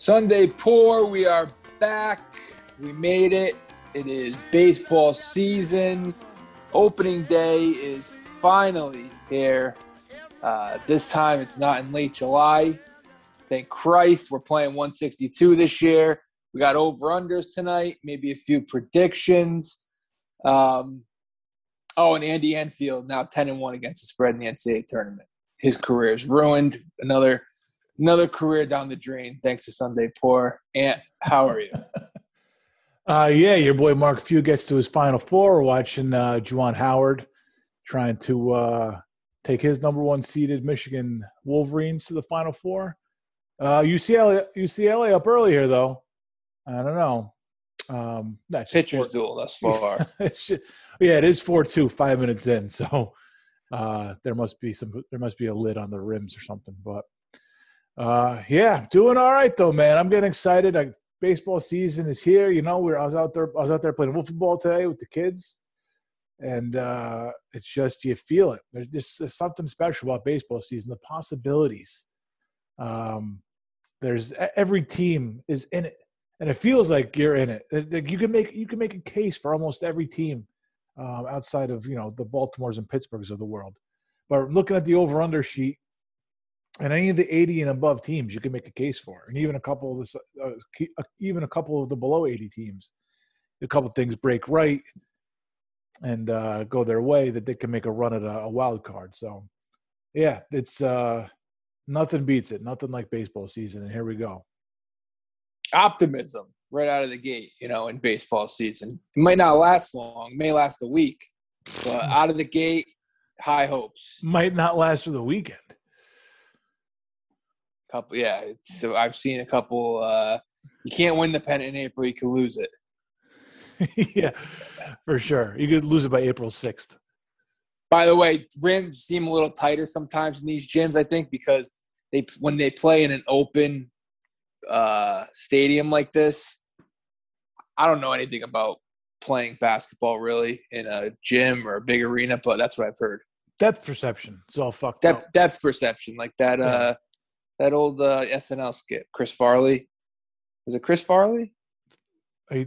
Sunday Poor, we are back. We made it. It is baseball season. Opening day is finally here. Uh, this time it's not in late July. Thank Christ we're playing 162 this year. We got over unders tonight, maybe a few predictions. Um, oh, and Andy Enfield now 10 and 1 against the spread in the NCAA tournament. His career is ruined. Another another career down the drain thanks to Sunday Poor. Ant, how are you? uh, yeah, your boy Mark Few gets to his final four. We're watching uh, Juwan Howard trying to uh, take his number one seeded Michigan Wolverines to the final four. Uh, UCLA, UCLA up early here though. I don't know. Um, that's pitcher's duel thus far. yeah, it is four two, five minutes in. So uh, there must be some. There must be a lid on the rims or something. But uh, yeah, doing all right though, man. I'm getting excited. I, baseball season is here. You know, we're I was out there. I was out there playing football today with the kids, and uh, it's just you feel it. There's just there's something special about baseball season. The possibilities. Um, there's every team is in it, and it feels like you're in it. Like you can make you can make a case for almost every team um, outside of you know the Baltimores and Pittsburghs of the world. But looking at the over under sheet, and any of the 80 and above teams you can make a case for and even a couple of the uh, uh, even a couple of the below 80 teams. A couple things break right and uh, go their way that they can make a run at a, a wild card. So yeah it's uh, nothing beats it. Nothing like baseball season and here we go. Optimism right out of the gate you know in baseball season. It might not last long may last a week but out of the gate high hopes. Might not last for the weekend couple yeah so i've seen a couple uh you can't win the pennant in april you can lose it yeah for sure you could lose it by april 6th by the way rims seem a little tighter sometimes in these gyms i think because they when they play in an open uh stadium like this i don't know anything about playing basketball really in a gym or a big arena but that's what i've heard depth perception it's all fucked depth up. depth perception like that yeah. uh that old uh, SNL skit, Chris Farley. Was it Chris Farley? I,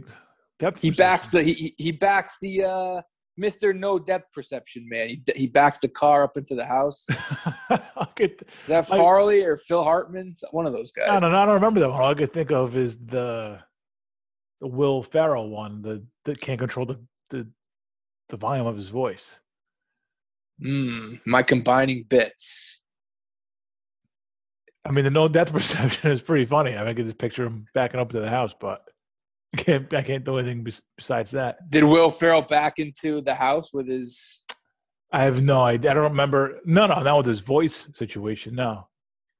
depth he backs the he he backs the uh, Mr. No Depth Perception man. He he backs the car up into the house. Is that Farley or Phil Hartman? One of those guys. I don't, I don't remember that one. All I could think of is the the Will Ferrell one. The that can't control the the the volume of his voice. Mm, my combining bits. I mean, the no death perception is pretty funny. I, mean, I get this picture of him backing up to the house, but I can't, I can't do anything besides that. Did Will Ferrell back into the house with his? I have no idea. I don't remember. No, no, not with his voice situation. No,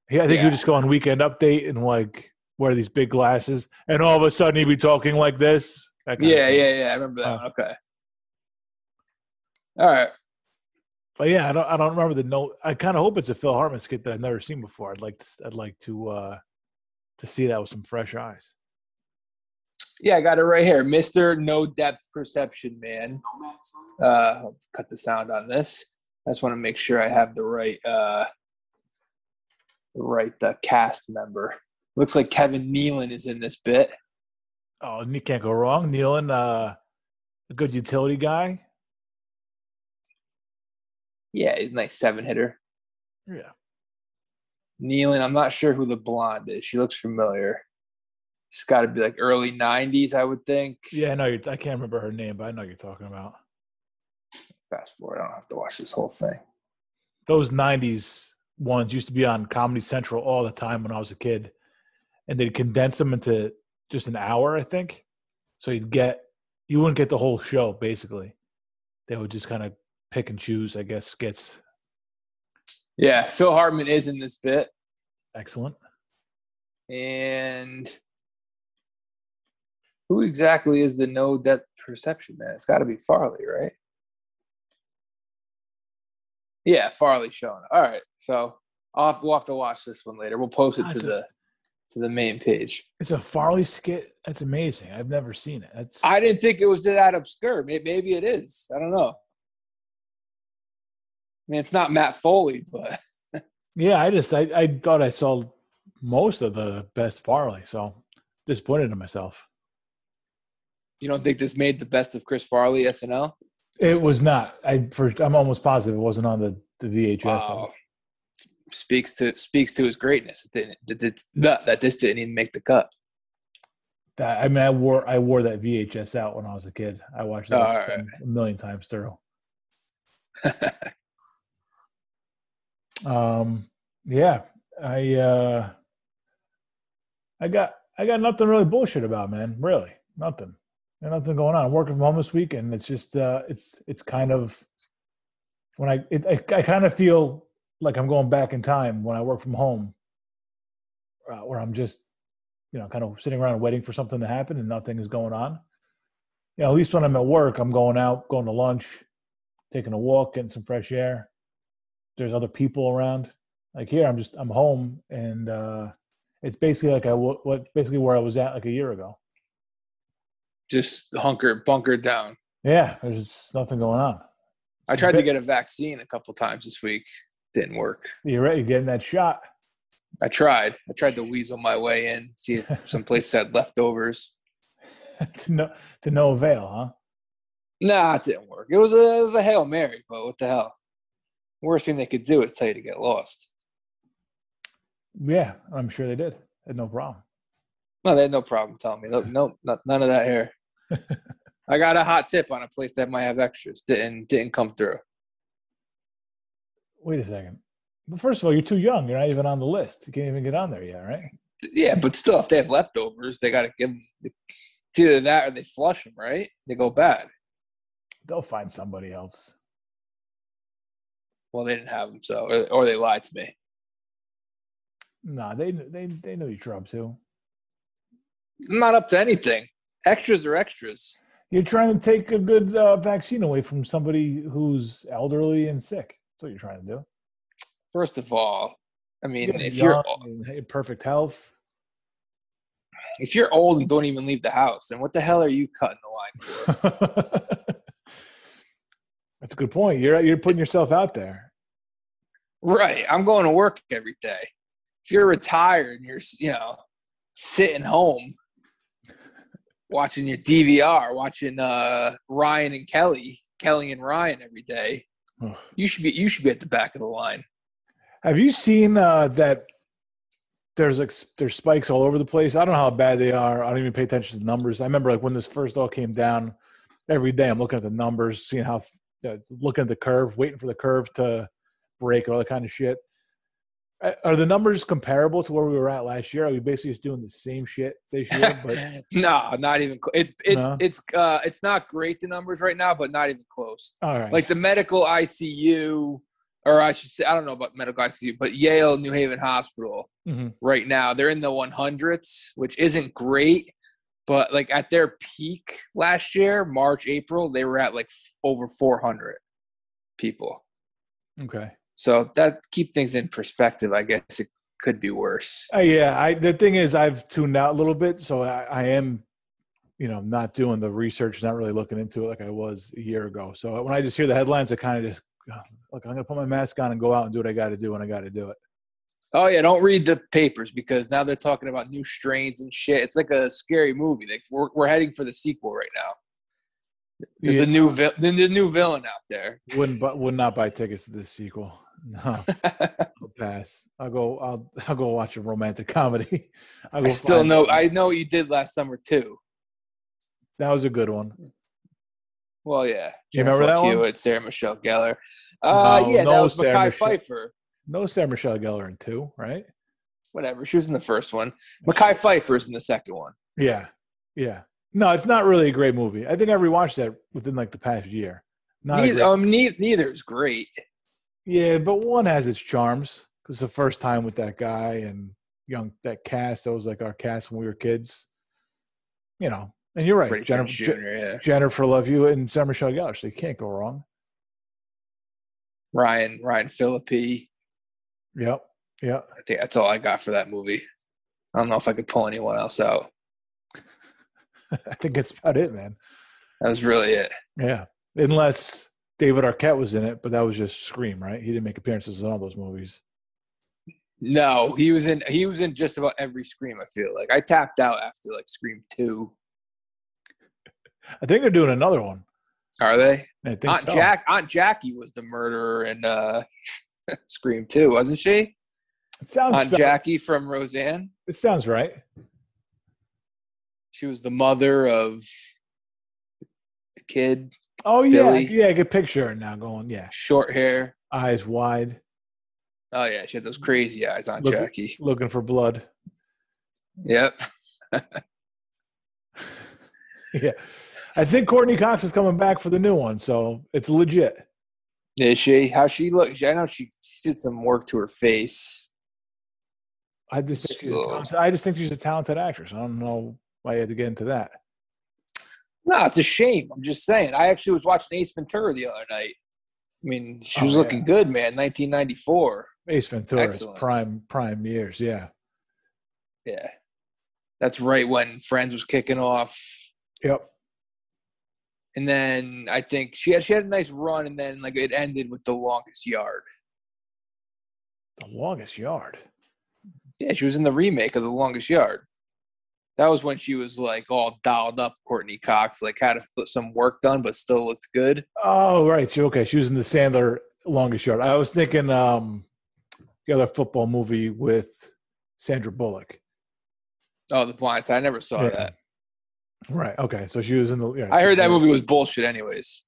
he, I think yeah. he just go on Weekend Update and like wear these big glasses, and all of a sudden he'd be talking like this. Yeah, yeah, yeah. I remember that. Uh, okay. All right. But yeah, I don't I don't remember the note. I kind of hope it's a Phil Hartman skit that I've never seen before. I'd like to I'd like to uh to see that with some fresh eyes. Yeah, I got it right here. Mr. No Depth Perception Man. Uh cut the sound on this. I just want to make sure I have the right uh the right uh, cast member. Looks like Kevin Nealon is in this bit. Oh, you can't go wrong. Nealon, uh a good utility guy. Yeah, he's a nice seven hitter. Yeah. Nealon, I'm not sure who the blonde is. She looks familiar. It's got to be like early '90s, I would think. Yeah, I know. You're, I can't remember her name, but I know you're talking about. Fast forward. I don't have to watch this whole thing. Those '90s ones used to be on Comedy Central all the time when I was a kid, and they'd condense them into just an hour, I think. So you'd get you wouldn't get the whole show basically. They would just kind of pick and choose, I guess, skits. Yeah, Phil Hartman is in this bit. Excellent. And who exactly is the no depth perception man? It's got to be Farley, right? Yeah, Farley showing. All right, so I'll have, we'll have to watch this one later. We'll post it ah, to a, the to the main page. It's a Farley skit. That's amazing. I've never seen it. That's I didn't think it was that obscure. Maybe it is. I don't know. I mean, it's not Matt Foley, but yeah, I just I, I thought I saw most of the best Farley, so disappointed in myself. You don't think this made the best of Chris Farley SNL? It was not. I first. I'm almost positive it wasn't on the the VHS. Wow. Speaks to speaks to his greatness. It didn't. That, that, this didn't even make the cut. That, I mean, I wore I wore that VHS out when I was a kid. I watched that right. a million times through. um, yeah, I uh, I got I got nothing really bullshit about, man. Really, nothing. Got nothing going on. I'm working from home this week, and it's just uh, it's it's kind of when I it, I, I kind of feel like I'm going back in time when I work from home, uh, where I'm just you know kind of sitting around waiting for something to happen and nothing is going on. You know, at least when I'm at work, I'm going out, going to lunch, taking a walk, getting some fresh air. There's other people around. Like here, I'm just I'm home, and uh, it's basically like I what basically where I was at like a year ago. Just hunkered, bunkered down. Yeah, there's nothing going on. I tried to get a vaccine a couple times this week. Didn't work. You're ready Getting that shot? I tried. I tried to weasel my way in, see if some place had leftovers. to no to no avail, huh? Nah, it didn't work. It was a it was a hail mary, but what the hell? Worst thing they could do is tell you to get lost. Yeah, I'm sure they did. Had no problem. No, they had no problem telling me. No, no none of that here. I got a hot tip on a place that might have extras. Didn't didn't come through. Wait a second. But first of all, you're too young. You're not even on the list. You can't even get on there yet, right? Yeah, but still, if they have leftovers, they got to give them. It's either that or they flush them, right? They go bad. They'll find somebody else. Well, they didn't have them, so or, or they lied to me. Nah, they they they knew you were up to. I'm not up to anything. Extras are extras. You're trying to take a good uh, vaccine away from somebody who's elderly and sick. That's what you're trying to do. First of all, I mean, You're if you're in perfect health, if you're old and don't even leave the house, then what the hell are you cutting the line for? That's a good point. You're you're putting yourself out there. right. I'm going to work every day. If you're retired and you're, you know, sitting home watching your DVR, watching uh, Ryan and Kelly, Kelly and Ryan every day, you should be you should be at the back of the line. Have you seen uh, that? There's like there's spikes all over the place. I don't know how bad they are. I don't even pay attention to the numbers. I remember like when this first all came down, every day I'm looking at the numbers, seeing how uh, looking at the curve, waiting for the curve to break, and all that kind of shit. Are the numbers comparable to where we were at last year? Are we basically just doing the same shit this year? But no, not even. Cl- it's it's No? it's uh it's not great the numbers right now, but not even close. all right, Like the medical ICU, or I should say, I don't know about medical ICU, but Yale New Haven Hospital Mhm. right now they're in the 100s, which isn't great. But like at their peak last year, March April, they were at like f- over 400 people. okay. So that keep things in perspective. I guess it could be worse. Uh, yeah, I the thing is, I've tuned out a little bit, so I, I am, you know, not doing the research, not really looking into it like I was a year ago. So when I just hear the headlines, I kind of just look. I'm gonna put my mask on and go out and do what I got to do, and I got to do it. Oh yeah, don't read the papers because now they're talking about new strains and shit. It's like a scary movie. Like we're we're heading for the sequel right now. There's Yeah. a new vil- the, new villain out there. Wouldn't would not buy tickets to this sequel. No, I'll pass. I'll go. I'll I'll go watch a romantic comedy. I still know. I know what you did last summer too. that was a good one. Well, yeah. You remember that one? Hewitt, Sarah Michelle Gellar. Uh, No, yeah, that was Sarah Mackay Pfeiffer. No Sarah Michelle Gellar in two, right? Whatever. She was in the first one. Mackay Pfeiffer's in the second one. Yeah, yeah. No, it's not really a great movie. I think I rewatched that within like the past year. Not Neither, great- um, neither, neither is great. Yeah, but one has its charms because the first time with that guy and young that cast that was like our cast when we were kids. You know, and you're right, Freddie Jennifer, Jr., yeah. Jennifer Love Hewitt and Sarah Michelle Gellar, so you can't go wrong. Ryan Ryan Phillippe. Yep, yep. I think that's all I got for that movie. I don't know if I could pull anyone else out. I think that's about it, man. That was really it. Yeah, unless David Arquette was in it, but that was just Scream, right? He didn't make appearances in all those movies. No, he was in. He was in just about every Scream. I feel like I tapped out after like Scream two. I think they're doing another one. Are they? I think Aunt so. Jack. Aunt Jackie was the murderer and uh, Scream too, wasn't she? It sounds. Aunt Jackie from Roseanne. It sounds right. She was the mother of the kid, Oh yeah, Billy. yeah. I can picture it now. Going, yeah, short hair. eyes wide, Oh yeah, she had those crazy eyes. on Look- Jackie. looking for blood. Yep. Yeah, I think Courteney Cox is coming back for the new one, so it's legit. Is she? How she looks? I know she, she did some work to her face. I just think she's a talented, I just think she's a talented actress. I don't know why you had to get into that. No, it's a shame. I'm just saying. I actually was watching Ace Ventura the other night. I mean, she Oh, was yeah. looking good, man. 1994. Ace Ventura's prime prime years. Yeah. Yeah, that's right when Friends was kicking off. Yep. And then I think she had she had a nice run, and then like it ended with the longest yard. The longest yard. Yeah, she was in the remake of the longest yard. That was when she was like all dialed up, Courteney Cox, like had to put some work done, but still looked good. Oh right. She, okay. She was in the Sandler longest yard. I was thinking um the other football movie with Sandra Bullock. Oh, The Blind Side. I never saw Yeah. that. Right. Okay. So she was in the. yeah, I heard that movie was bullshit, anyways.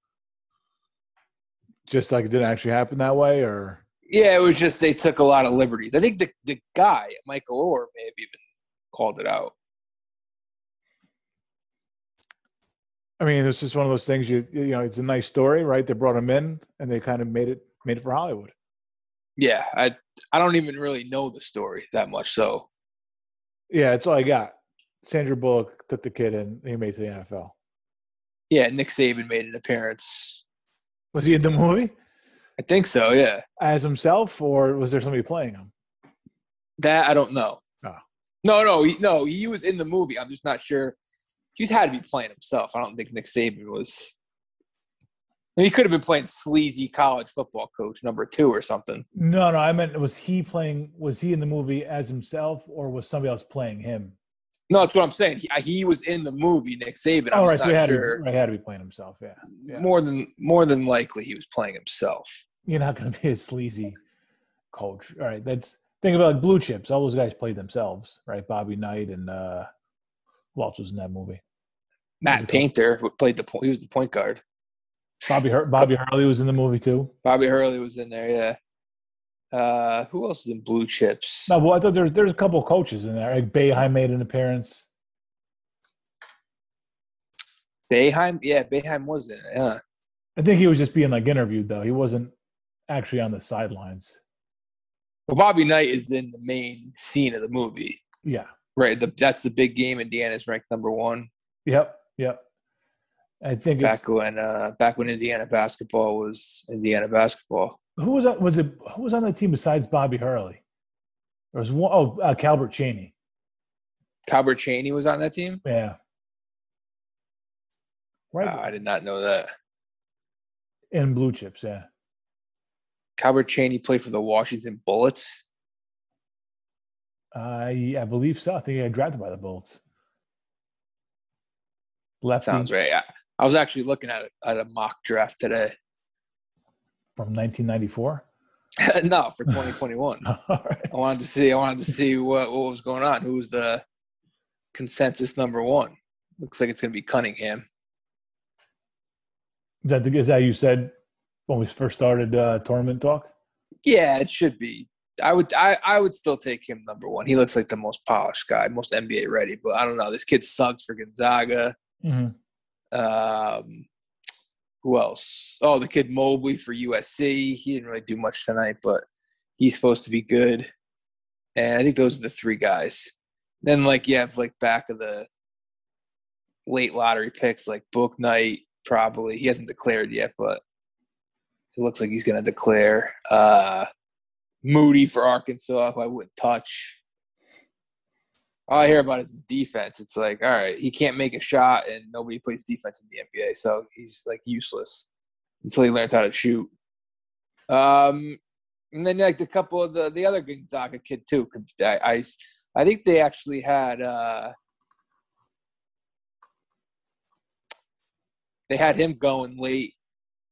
Just like it didn't actually happen that way, or Yeah, it was just they took a lot of liberties. I think the the guy, Michael Oher, may have even called it out. I mean, it's just one of those things. You you know, it's a nice story, right? They brought him in, and they kind of made it made it for Hollywood. Yeah, I I don't even really know the story that much. So Yeah, that's all I got. Sandra Bullock took the kid in. He made it to the NFL. yeah, Nick Saban made an appearance. Was he in the movie I think so. Yeah, as himself, or was there somebody playing him? that I don't know. Oh. No, no, he, no. He was in the movie. I'm just not sure. He had to be playing himself. I don't think Nick Saban was. I mean, he could have been playing sleazy college football coach number two or something. No, no. I meant was he playing? Was he in the movie as himself, or was somebody else playing him? No, that's what I'm saying. He, he was in the movie, Nick Saban. I'm oh, right. just So he not had, to, be- right, had to be playing himself. Yeah. yeah. More than more than likely, he was playing himself. You're not going to be a sleazy coach. All right. That's think about like blue chips. All those guys played themselves, right? Bobby Knight and uh, who else was in that movie? Matt. Painter played the point. He was the point guard. Bobby Hur- Bobby Hurley was in the movie too. Bobby Hurley was in there. Yeah. Uh, who else is in Blue Chips? No, well, I thought there's there's a couple coaches in there. Like Boeheim made an appearance. Boeheim. Yeah, Boeheim was in it. Yeah. I think he was just being like interviewed though. He wasn't actually on the sidelines. Well, Bobby Knight is in the main scene of the movie, Yeah. right? The, that's the big game. Indiana's ranked number one. Yep. Yep. I think it's Back when uh, back when Indiana basketball was Indiana basketball. Who was that? Was it who was on that team besides Bobby Hurley? There was one oh uh, Calbert Cheaney. Calbert Cheaney was on that team. Yeah. Right Uh, I did not know that. in blue chips. Yeah. Calbert Cheaney played for the Washington Bullets. I I believe so. I think he got drafted by the Bullets. Lefty Sounds right. I, I was actually looking at at a mock draft today. From 1994. no, for 2021. All right. I wanted to see. I wanted to see what what was going on. Who was the consensus number one? Looks like it's going to be Cunningham. Is that the, is that you said when we first started uh, tournament talk? Yeah, it should be. I would. I, I would still take him number one. He looks like the most polished guy, most NBA ready. But I don't know. This kid Suggs for Gonzaga. Mm-hmm. Um, who else? Oh, the kid Mobley for USC. He didn't really do much tonight, but he's supposed to be good. And I think those are the three guys. Then, like, you have like back of the late lottery picks, like Bouknight. Probably he hasn't declared yet, but it looks like he's going to declare. Uh, Moody for Arkansas, who I wouldn't touch. All I hear about is his defense. It's like, all right, he can't make a shot, and nobody plays defense in the NBA, so he's like useless until he learns how to shoot. Um, and then like a couple of the the other Gonzaga kid too. I I, I think they actually had uh they had him going late,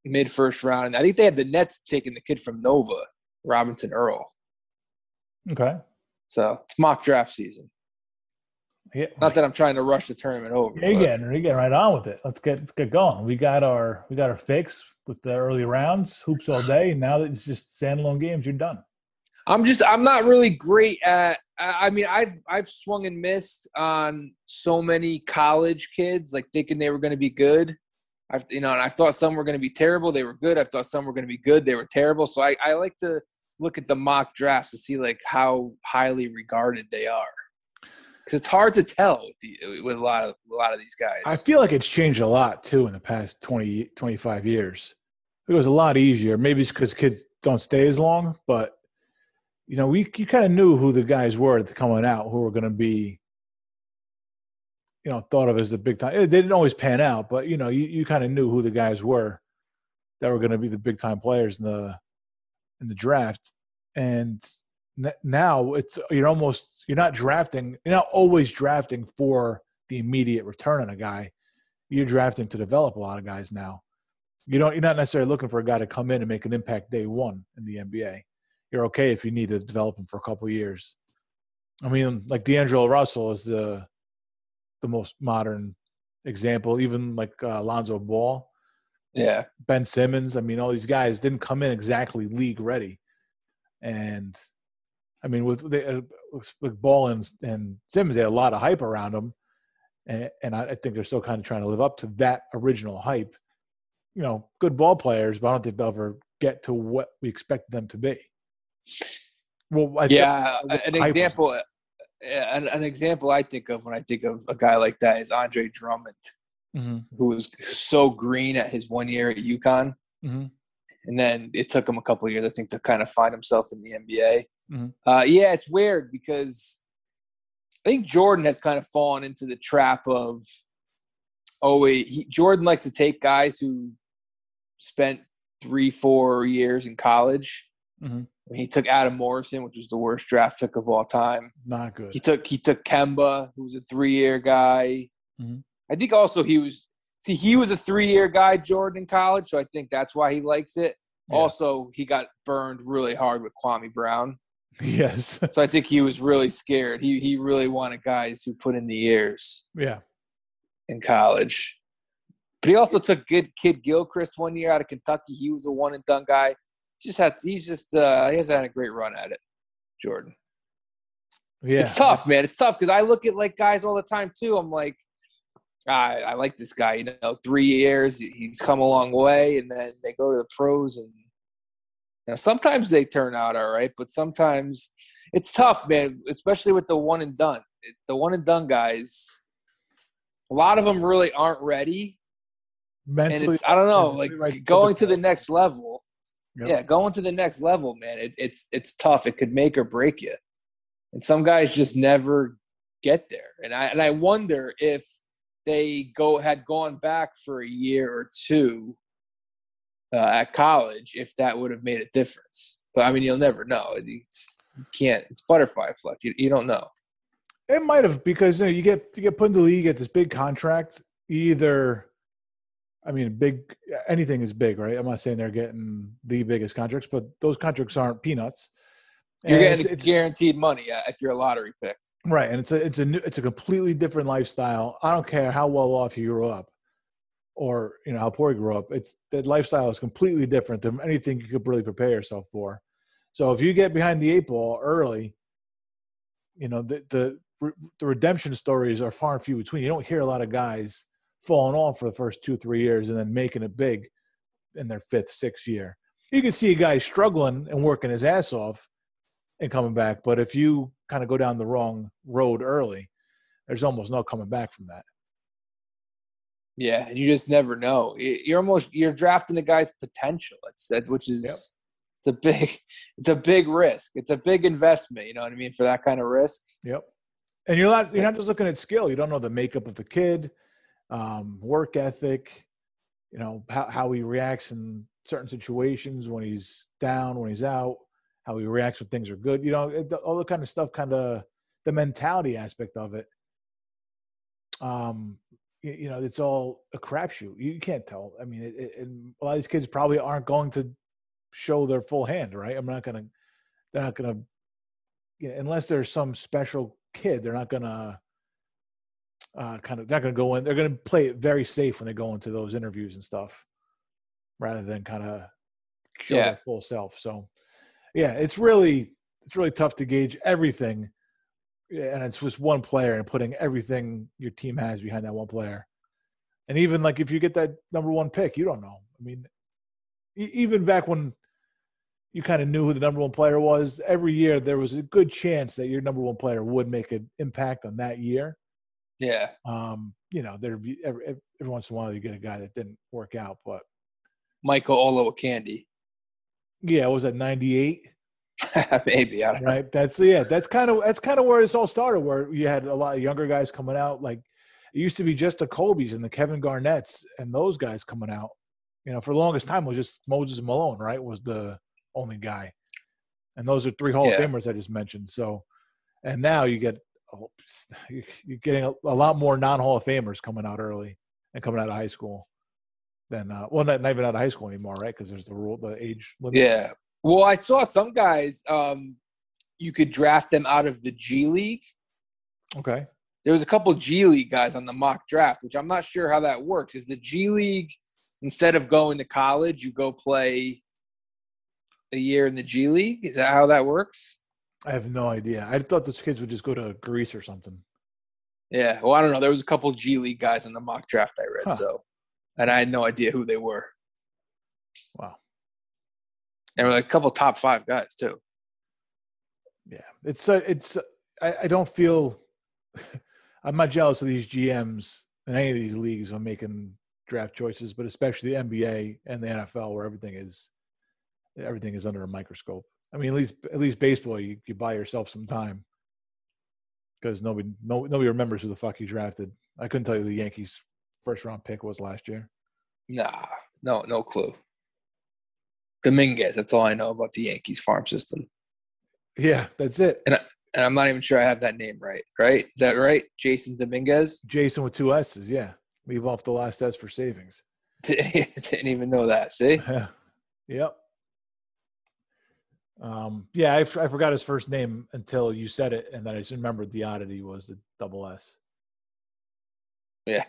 mid first round. And I think they had the Nets taking the kid from Nova, Robinson Earl. Okay. So it's mock draft season. Yeah. Not that I'm trying to rush the tournament over. You're getting, you're getting right on with it. Let's get let's get going. We got our we got our fix with the early rounds, hoops all day. Now that it's just standalone games, you're done. I'm just I'm not really great at I mean I've I've swung and missed on so many college kids like thinking they were going to be good. I've you know and I thought some were going to be terrible, they were good. I thought some were going to be good, they were terrible. So I I like to look at the mock drafts to see like how highly regarded they are because it's hard to tell with, a lot of a lot of these guys. I feel like it's changed a lot too in the past 20, 25 years. It was a lot easier. Maybe it's because kids don't stay as long, but you know, we you kind of knew who the guys were coming out who were going to be, you know, thought of as the big time. Eh, they didn't always pan out, but you know, you, you kind of knew who the guys were that were going to be the big time players in the in the draft. And now it's you're almost you're not drafting you're not always drafting for the immediate return on a guy. You're drafting to develop a lot of guys now. You don't you're not necessarily looking for a guy to come in and make an impact day one in the nba you're okay if you need to develop him for a couple years. I mean like d'angelo russell is the the most modern example even like uh, alonzo ball. Yeah. Ben simmons i mean all these guys didn't come in exactly league ready. And I mean, with the, uh, with Ball and, and Simmons, they had a lot of hype around them, and, and I, I, think they're still kind of trying to live up to that original hype. You know, good ball players, but I don't think they'll ever get to what we expect them to be. Well, I yeah, an example, was. an, an, example I think of when I think of a guy like that is Andre Drummond, mm-hmm. who was so green at his one year at UConn. Mm-hmm and then it took him a couple years, I think, to kind of find himself in the NBA. Mm-hmm. Uh, yeah, it's weird because I think Jordan has kind of fallen into the trap of oh, he, Jordan likes to take guys who spent three, four years in college. Mm-hmm. He took Adam Morrison, which was the worst draft pick of all time. Not good. He took he took Kemba, who was a three year guy. Mm-hmm. I think also he was see he was a three year guy, Jordan in college, so I think that's why he likes it. Yeah. Also, he got burned really hard with Kwame Brown. Yes. so I think he was really scared. He he really wanted guys who put in the years. Yeah. In college. But he also took good Kidd-Gilchrist one year out of Kentucky. He was a one and done guy. Just had he's just uh he hasn't had a great run at it, Jordan. Yeah. It's tough, man. It's tough because I look at like guys all the time too. I'm like, I, I like this guy. You know, three years, he's come a long way, and then they go to the pros, and know, sometimes they turn out all right, but sometimes it's tough, man. Especially with the one and done. The one and done guys, a lot of them really aren't ready. Mentally, and it's I don't know, like going to the next level. Yep. Yeah, going to the next level, man. It, it's it's tough. It could make or break you, and some guys just never get there. And I and I wonder if they go had gone back for a year or two uh, at college, if that would have made a difference. But I mean, you'll never know. It's, you can't. It's butterfly effect. You, you don't know. It might have because you know you get you get put in the league, get this big contract. Either, I mean, big anything is big, right? I'm not saying they're getting the biggest contracts, but those contracts aren't peanuts. You're getting it's, it's, guaranteed money uh, if you're a lottery pick. Right, and it's a it's a new, it's a completely different lifestyle. I don't care how well off you grew up, or you know how poor you grew up. It's that lifestyle is completely different than anything you could really prepare yourself for. So if you get behind the eight ball early, you know the the the redemption stories are far and few between. You don't hear a lot of guys falling off for the first two three years and then making it big in their fifth sixth year. You can see a guy struggling and working his ass off and coming back. But if you kind of go down the wrong road early, there's almost no coming back from that. Yeah, and you just never know. You're almost you're drafting the guy's potential. It's that's which is yep. it's a big it's a big risk. It's a big investment. You know what I mean for that kind of risk. Yep. And you're not you're not just looking at skill. You don't know the makeup of the kid, um, work ethic, you know how how he reacts in certain situations when he's down, when he's out how he reacts when things are good. You know, it, all the kind of stuff, kind of the mentality aspect of it. Um, you, know, it's all a crapshoot. You can't tell. I mean, it, it, a lot of these kids probably aren't going to show their full hand, right? I'm not gonna. They're not gonna. You know, unless there's some special kid, they're not gonna. Uh, kind of, they're not gonna go in. They're gonna play it very safe when they go into those interviews and stuff, rather than kind of show yeah. their full self. So, yeah, it's really it's really tough to gauge everything and it's just one player and putting everything your team has behind that one player. And even like if you get that number one pick, you don't know. I mean, even back when you kind of knew who the number one player was, every year there was a good chance that your number one player would make an impact on that year. Yeah. Um, you know, there'd be every, every once in a while you get a guy that didn't work out, but Michael Olowokandi. Yeah, was that ninety eight? Maybe I don't right. That's yeah. That's kind of that's kind of where this all started. Where you had a lot of younger guys coming out. Like it used to be just the Kobe's and the Kevin Garnett's and those guys coming out. You know, for the longest time it was just Moses Malone. Right, was the only guy, and those are three Hall yeah. of Famers I just mentioned. So, and now you get you're getting a, a lot more non Hall of Famers coming out early and coming out of high school than uh, well, not, not even out of high school anymore, right? Because there's the rule, the age limit. Yeah, well, I saw some guys. Um, you could draft them out of the G League. Okay. There was a couple G League guys on the mock draft, which I'm not sure how that works. Is the G League instead of going to college, you go play a year in the G League? Is that how that works? I have no idea. I thought those kids would just go to Greece or something. Yeah, well, I don't know. There was a couple G League guys in the mock draft I read, huh. so and I had no idea who they were. And like a couple top five guys too. Yeah, it's uh, it's. Uh, I, I don't feel. I'm not jealous of these GMs in any of these leagues on making draft choices, but especially the NBA and the NFL, where everything is everything is under a microscope. I mean, at least at least baseball, you, you buy yourself some time because nobody no, nobody remembers who the fuck he drafted. I couldn't tell you the Yankees' first round pick was last year. Nah, no, no clue. Dominguez. That's all I know about the Yankees farm system. Yeah, that's it. And, I, and I'm not even sure I have that name right. Right? Is that right? Jasson Dominguez. Jason with two S's. Yeah, leave off the last S for savings. Didn't even know that. See? Yeah. Yep. Um, yeah, I, f- I forgot his first name until you said it, and then I just remembered the oddity was the double S. Yeah.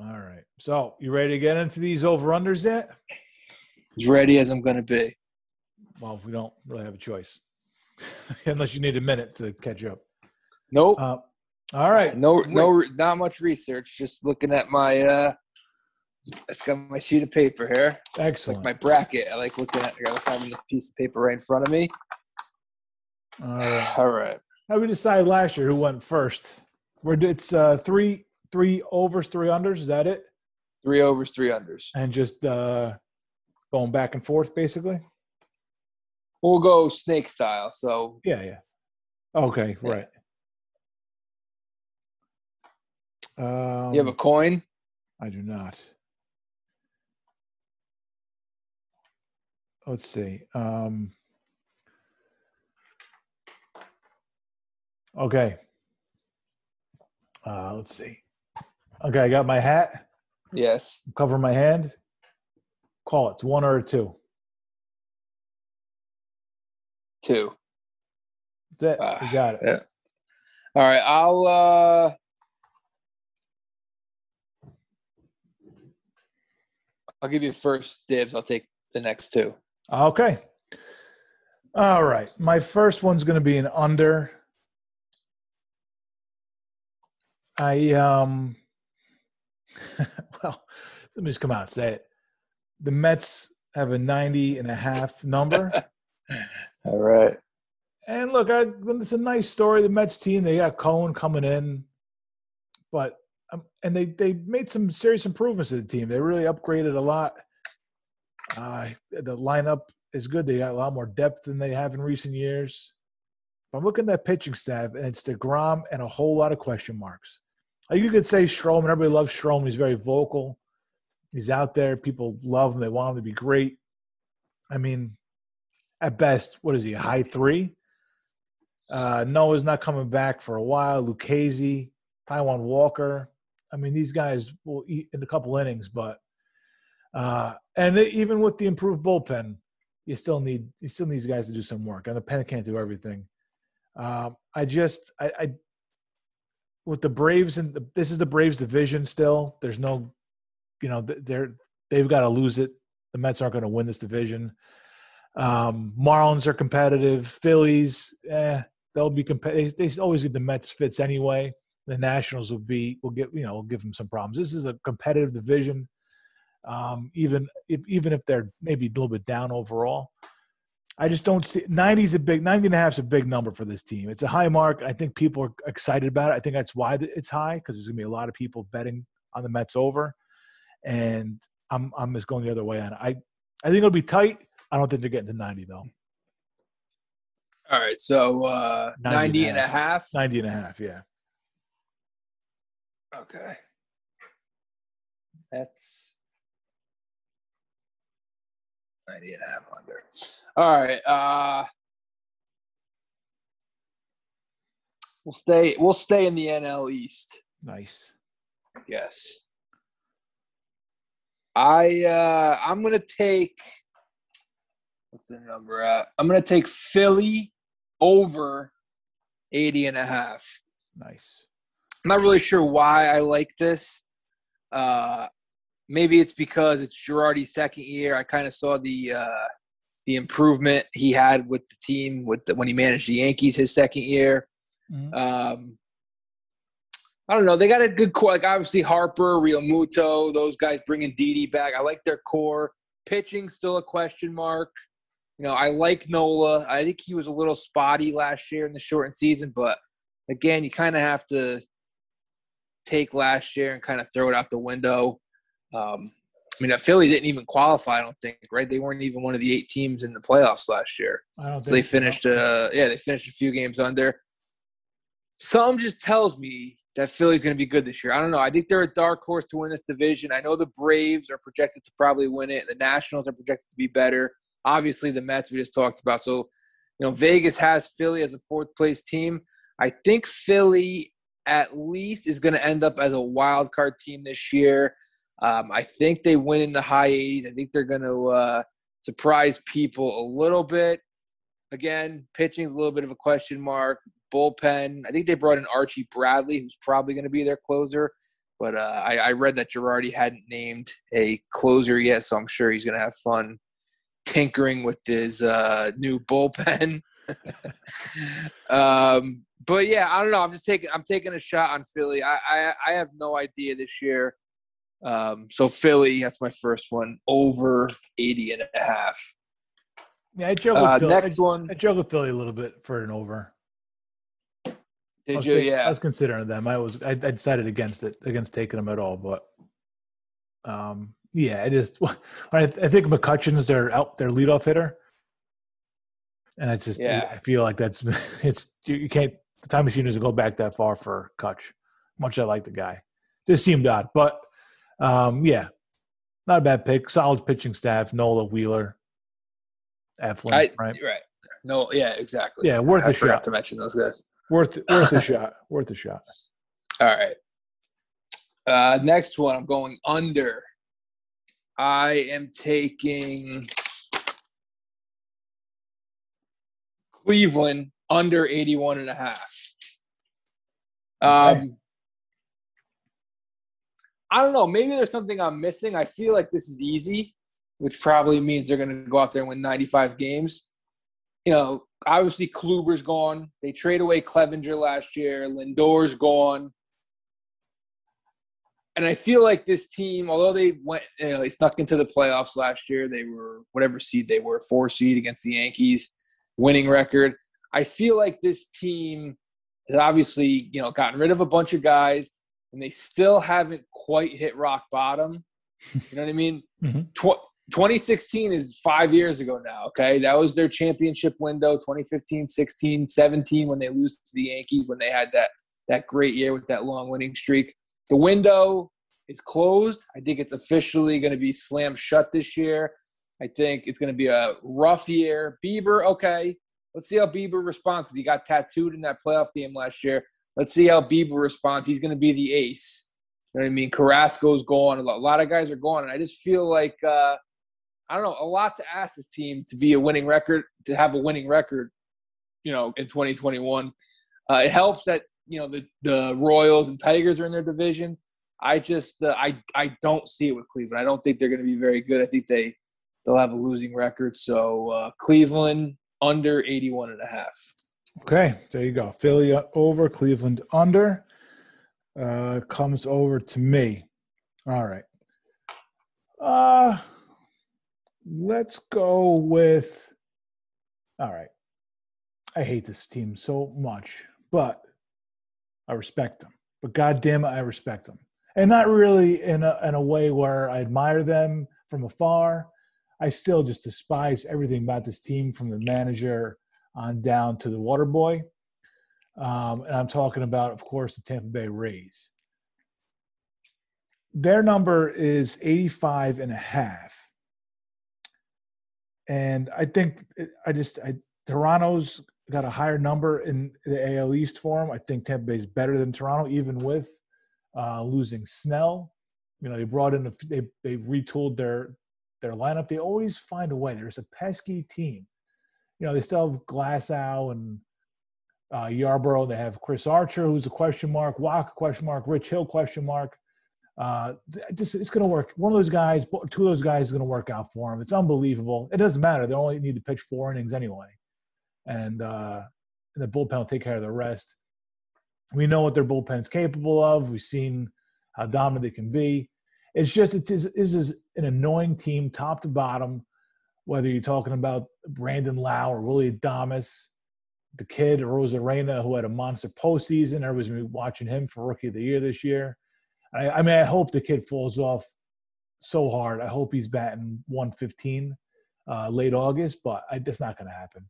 All right. So, you ready to get into these over unders yet? As ready as I'm going to be. Well, we don't really have a choice, unless you need a minute to catch up. Nope. Uh, all right. No, no, not much research. Just looking at my. uh It's got my sheet of paper here. Excellent. Like my bracket. I like looking at. I got having a piece of paper right in front of me. All right. All right. How we decided last year who went first? We're it's uh, three three overs, three unders. Is that it? Three overs, three unders. And just uh going back and forth, basically. We'll go snake style. So yeah, yeah. Okay, yeah. right. Um, you have a coin? I do not. Let's see. Um, okay. Uh, let's see. Okay, I got my hat. Yes. Cover my hand. Call it. It's one or two. Two. That's it. Uh, you got it. Yeah. All right. I'll uh I'll give you first dibs. I'll take the next two. Okay. All right. My first one's going to be an under. I um well, let me just come out and say it the Mets have a 90 and a half number. All right. And look, I, it's a nice story. The Mets team, they got Cohen coming in, but um, and they they made some serious improvements to the team. They really upgraded a lot. Uh, the lineup is good. They got a lot more depth than they have in recent years. I'm looking at that pitching staff, and it's DeGrom and a whole lot of question marks. You could say Stroman. Everybody loves Stroman. He's very vocal. He's out there. People love him. They want him to be great. I mean, at best, what is he, high three? Uh, Noah's not coming back for a while. Lucchesi, Taijuan Walker. I mean, these guys will eat in a couple innings, but uh, and even with the improved bullpen, you still need you still need these guys to do some work. And the pen can't do everything. Um, I just I, I with the Braves and the, this is the Braves division still. There's no, you know, they're they've got to lose it. The Mets aren't going to win this division. Um, Marlins are competitive. Phillies, eh, they'll be competitive. They, always get the Mets fits anyway. The Nationals will be will get you know will give them some problems. This is a competitive division. Um, even if, even if they're maybe a little bit down overall, I just don't see 90 is a big 90 and a half is a big number for this team. It's a high mark. I think people are excited about it. I think that's why it's high because there's gonna be a lot of people betting on the Mets over, and I'm I'm just going the other way on it. I I think it'll be tight. I don't think they're getting to 90 though. All right, so uh, 90, 90 and, a half. 90 and a half, yeah. Okay. That's 90 and a half under. All right. Uh, we'll stay we'll stay in the NL East. Nice. Yes. I uh I'm gonna take what's the number at? I'm gonna take Philly over 80 and a half. Nice. I'm not really sure why I like this. Uh maybe it's because it's Girardi's second year. I kind of saw the uh, the improvement he had with the team with the, when he managed the Yankees his second year. Mm-hmm. Um, I don't know. They got a good core. Like obviously Harper, Real Realmuto, those guys bringing Didi back. I like their core. Pitching still a question mark. You know, I like Nola. I think he was a little spotty last year in the shortened season, but again, you kind of have to take last year and kind of throw it out the window. Um, I mean, Philly didn't even qualify. I don't think, right? They weren't even one of the eight teams in the playoffs last year. so they finished. Uh, yeah, they finished a few games under. Some just tells me that Philly's going to be good this year. I don't know. I think they're a dark horse to win this division. I know the Braves are projected to probably win it. The Nationals are projected to be better. Obviously, the Mets we just talked about. So, you know, Vegas has Philly as a fourth place team. I think Philly at least is going to end up as a wild card team this year. Um, I think they win in the high 80s. I think they're going to uh, surprise people a little bit. Again, pitching is a little bit of a question mark. Bullpen, I think they brought in Archie Bradley, who's probably going to be their closer. But uh, I, I, read that Girardi hadn't named a closer yet, so I'm sure he's going to have fun tinkering with his uh, new bullpen. um, but yeah, I don't know. I'm just taking I'm taking a shot on Philly. I, I, I have no idea this year um, so Philly, that's my first one, over 80 and a half. Yeah, I juggled uh, Philly. Next one. I juggled Philly a little bit for an over. Did you? yeah. I was considering them. I was. I, I, decided against it, against taking them at all. But, um, yeah, it is. I, I think McCutchen's their out their leadoff hitter, and it's just. Yeah. I feel like that's it's you can't. The time machine doesn't go back that far for Kutch. Much I like the guy, just seemed odd, but um, yeah, not a bad pick. Solid pitching staff. Nola Wheeler, Eflin, right? Right. No, yeah, exactly. Yeah, worth I a shot. To mention those guys. Worth worth a shot. Worth a shot. All right. Uh, next one, I'm going under. I am taking Cleveland under 81 and a half. Um, okay. I don't know. Maybe there's something I'm missing. I feel like this is easy, which probably means they're going to go out there and win 95 games. You know, obviously Kluber's gone. They trade away Clevinger last year. Lindor's gone. And I feel like this team, although they went, you know, they snuck into the playoffs last year, they were whatever seed they were, four seed against the Yankees, winning record. I feel like this team has obviously, you know, gotten rid of a bunch of guys and they still haven't quite hit rock bottom. You know what I mean? mm-hmm. Tw- 2016 is five years ago now. Okay. That was their championship window 2015, 16, 17 when they lose to the Yankees, when they had that, that great year with that long winning streak. The window is closed. I think it's officially going to be slammed shut this year. I think it's going to be a rough year. Bieber, okay. Let's see how Bieber responds because he got tattooed in that playoff game last year. Let's see how Bieber responds. He's going to be the ace. You know what I mean? Carrasco's gone. A lot of guys are gone. And I just feel like, uh, I don't know, a lot to ask this team to be a winning record, to have a winning record, you know, in 2021. Uh, it helps that, you know, the, the Royals and Tigers are in their division. I just, uh, I, I don't see it with Cleveland. I don't think they're going to be very good. I think they, they'll have a losing record. So uh, Cleveland under 81 and a half. Okay, there you go. Philly over, Cleveland under. Uh, comes over to me. All right. Uh, let's go with. All right. I hate this team so much, but I respect them. But goddamn it, I respect them, and not really in a in a way where I admire them from afar. I still just despise everything about this team from the manager on down to the water boy. Um, and I'm talking about, of course, the Tampa Bay Rays. Their number is 85 and a half. And I think I just, I, Toronto's got a higher number in the AL East for them. I think Tampa Bay is better than Toronto, even with uh, losing Snell. You know, they brought in, a, they, they retooled their, their lineup. They always find a way. There's a pesky team you know, they still have Glasnow and uh, Yarbrough. They have Chris Archer, who's a question mark, Wacha question mark, Rich Hill question mark. Uh, just, it's going to work. One of those guys, two of those guys is going to work out for him. It's unbelievable. It doesn't matter. They only need to pitch four innings anyway. And, uh, and the bullpen will take care of the rest. We know what their bullpen's capable of. We've seen how dominant they can be. It's just, it is, it is an annoying team, top to bottom whether you're talking about Brandon Lowe or Willie Adames, the kid Arozarena who had a monster postseason. Everybody's been watching him for Rookie of the Year this year. I, I mean, I hope the kid falls off so hard. I hope he's batting 115 uh, late August, but I, that's not going to happen.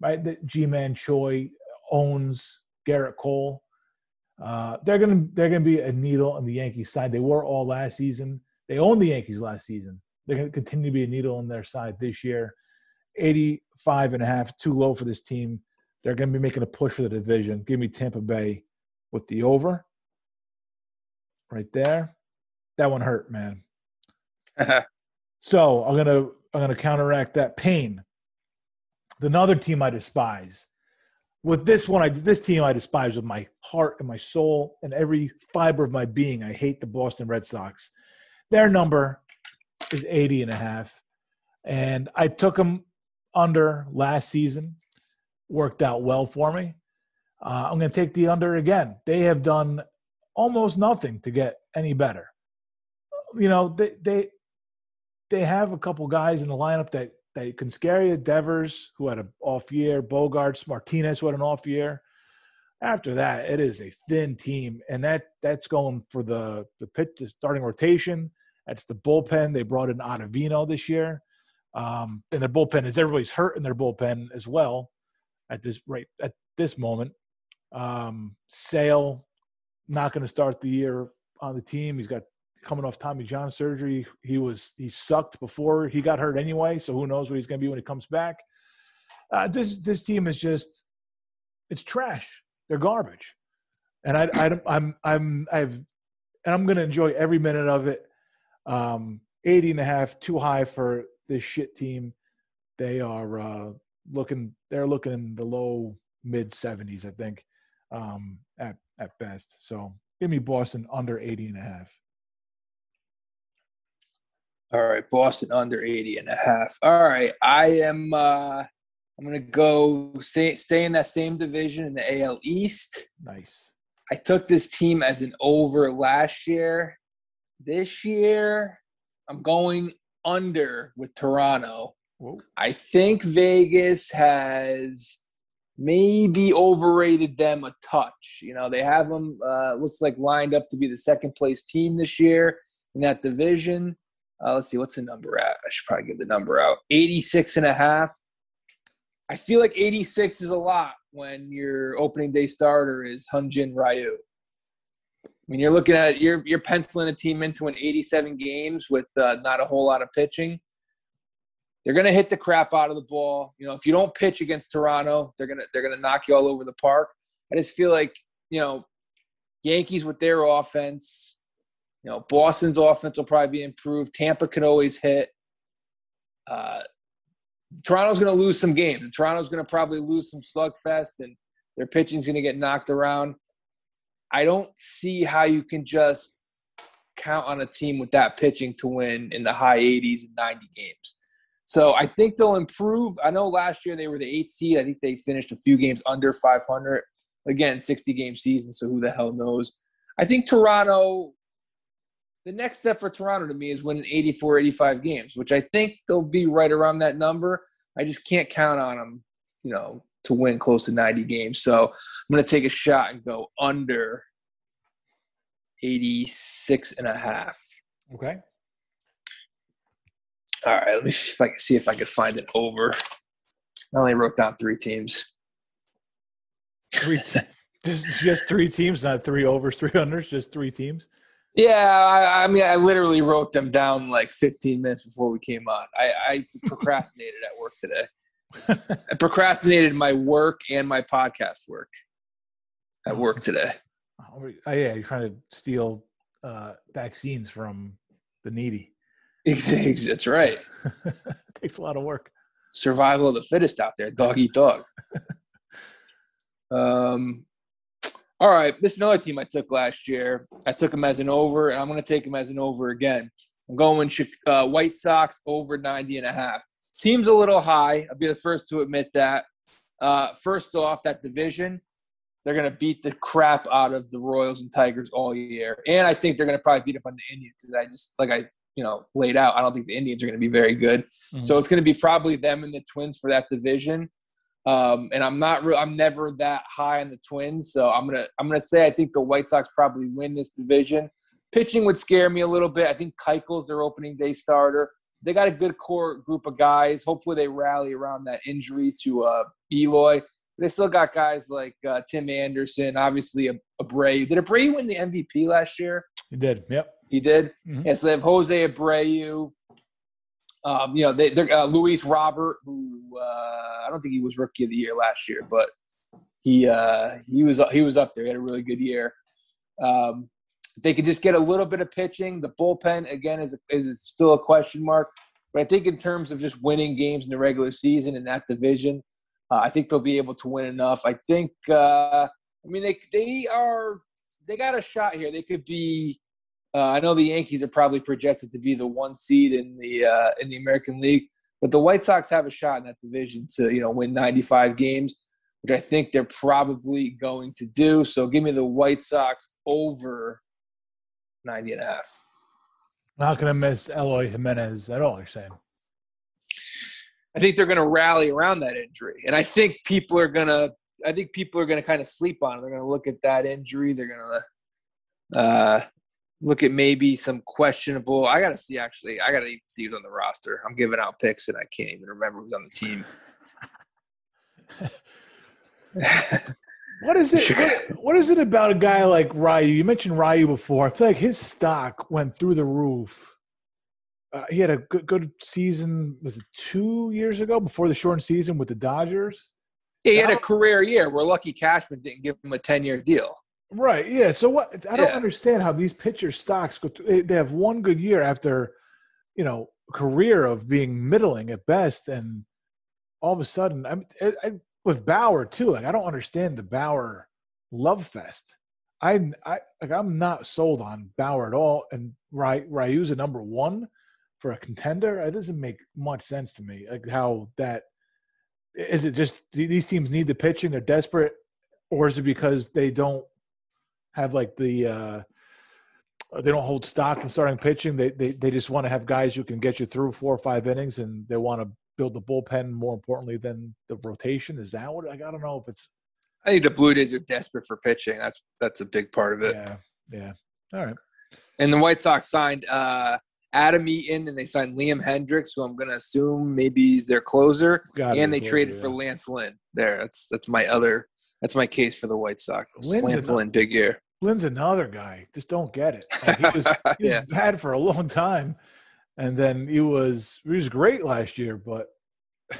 Right? The Ji-Man Choi owns Gerrit Cole. Uh, they're gonna they're gonna be a needle on the Yankees side. They were all last season. They owned the Yankees last season. They're going to continue to be a needle on their side this year. 85 and a half, too low for this team. They're going to be making a push for the division. Give me Tampa Bay with the over right there. That one hurt, man. so I'm gonna I'm gonna counteract that pain. The another team I despise. With this one, I this team I despise with my heart and my soul and every fiber of my being. I hate the Boston Red Sox. Their number is 80 and a half. And I took them under last season. Worked out well for me. Uh, I'm going to take the under again. They have done almost nothing to get any better. You know, they they they have a couple guys in the lineup that that can scare you. Devers, who had an off year, Bogaerts, Martinez, who had an off year. After that, it is a thin team, and that that's going for the the pitch, the starting rotation. That's the bullpen. They brought in Ottavino this year. Um, and their bullpen is everybody's hurt in their bullpen as well at this right at this moment. Um, Sale not going to start the year on the team. He's got coming off Tommy John surgery. He was he sucked before he got hurt anyway, so who knows what he's going to be when he comes back. Uh, this this team is just it's trash. They're garbage, and I, I I'm I'm I've and I'm going to enjoy every minute of it. Um, 80 and a half, too high for this shit team. They are uh, looking, they're looking in the low mid 70s, I think, um, at, at best. So give me Boston under 80 and a half. All right, Boston under 80 and a half. All right, I am uh I'm going to go stay, stay in that same division in the AL East. Nice. I took this team as an over last year. This year, I'm going under with Toronto. Whoa. I think Vegas has maybe overrated them a touch. You know, they have them, uh, looks like lined up to be the second place team this year in that division. Uh, let's see, what's the number at? I should probably give the number out 86 and a half. I feel like 86 is a lot when your opening day starter is Hyun-jin Ryu. I mean, you're looking at you're you're penciling a team into an 87 games with uh, not a whole lot of pitching. They're going to hit the crap out of the ball. You know, if you don't pitch against Toronto, they're gonna they're gonna knock you all over the park. I just feel like you know, Yankees with their offense. You know, Boston's offense will probably be improved. Tampa can always hit. Uh, Toronto's going to lose some games. Toronto's going to probably lose some slugfest, and their pitching's going to get knocked around. I don't see how you can just count on a team with that pitching to win in the high 80s and 90 games. So I think they'll improve. I know last year they were the eighth seed. I think they finished a few games under 500. Again, 60 game season, so who the hell knows? I think Toronto, the next step for Toronto to me is winning 84, 85 games, which I think they'll be right around that number. I just can't count on them, you know, to win close to 90 games. So I'm going to take a shot and go under 86 and a half. Okay. All right, let me see if I can see if I can find it over. I only wrote down three teams. Three, just just three teams, not three overs, three unders, just three teams. Yeah, I, I, mean, I literally wrote them down like 15 minutes before we came on. I, I procrastinated at work today. I procrastinated my work and my podcast work at work today. Oh, yeah, you're trying to steal uh, vaccines from the needy. Exactly, that's right. takes a lot of work. Survival of the fittest out there, dog eat dog. um, all right, this is another team I took last year. I took them as an over, and I'm going to take them as an over again. I'm going uh, White Sox over 90 and a half. Seems a little high. I'll be the first to admit that. Uh, first off, that division, they're going to beat the crap out of the Royals and Tigers all year, and I think they're going to probably beat up on the Indians I just like I you know laid out. I don't think the Indians are going to be very good, mm-hmm. so it's going to be probably them and the Twins for that division. Um, and I'm not real. I'm never that high on the Twins, so I'm gonna I'm gonna say I think the White Sox probably win this division. Pitching would scare me a little bit. I think Keuchel's their opening day starter. They got a good core group of guys. Hopefully, they rally around that injury to uh, Eloy. They still got guys like uh, Tim Anderson, obviously a, Abreu. Did a Abreu win the MVP last year? He did. Yep. He did. Mm-hmm. Yeah. So they have Jose Abreu. Um, you know, they, are uh, Luis Robert, who uh, I don't think he was rookie of the year last year, but he uh, he was he was up there. He had a really good year. Um, they could just get a little bit of pitching. The bullpen again is is still a question mark, but I think in terms of just winning games in the regular season in that division, uh, I think they'll be able to win enough. I think. Uh, I mean, they they are they got a shot here. They could be uh, I know the Yankees are probably projected to be the one seed in the uh, in the American League, but the White Sox have a shot in that division to you know win 95 games, which I think they're probably going to do. So give me the White Sox over 90 and a half. Not going to miss Eloy Jimenez at all. You're saying? I think they're going to rally around that injury, and I think people are going to. I think people are going to kind of sleep on it. They're going to look at that injury. They're going to. Uh, look at maybe some questionable. I got to see actually. I got to even see who's on the roster. I'm giving out picks and I can't even remember who's on the team. what is it? What, what is it about a guy like Ryu? You mentioned Ryu before. I feel like his stock went through the roof. Uh, he had a good good season. Was it two years ago before the shortened season with the Dodgers? Yeah, he had a career year where Lucky Cashman didn't give him a ten year deal. Right. Yeah. So what? I don't yeah. understand how these pitcher stocks go. Through, they have one good year after, you know, career of being middling at best, and all of a sudden, I'm I, I, with Bauer too. Like I don't understand the Bauer love fest. I I like I'm not sold on Bauer at all, and Ry, Ryu's a number one for a contender. It doesn't make much sense to me. Like how that is it just these teams need the pitching? They're desperate, or is it because they don't have like the uh, they don't hold stock in starting pitching. They they they just want to have guys who can get you through four or five innings, and they want to build the bullpen more importantly than the rotation. Is that what I don't know if it's. I think the Blue Jays are desperate for pitching. That's that's a big part of it. Yeah, yeah. All right. And the White Sox signed uh, Adam Eaton, and they signed Liam Hendriks, who I'm going to assume maybe he's their closer. Got and they traded yeah. for Lance Lynn. There, that's that's my other that's my case for the White Sox. Lynn's Lance big year. Lynn's another guy. Just don't get it. Like he was, he was yeah. bad for a long time, and then he was he was great last year, but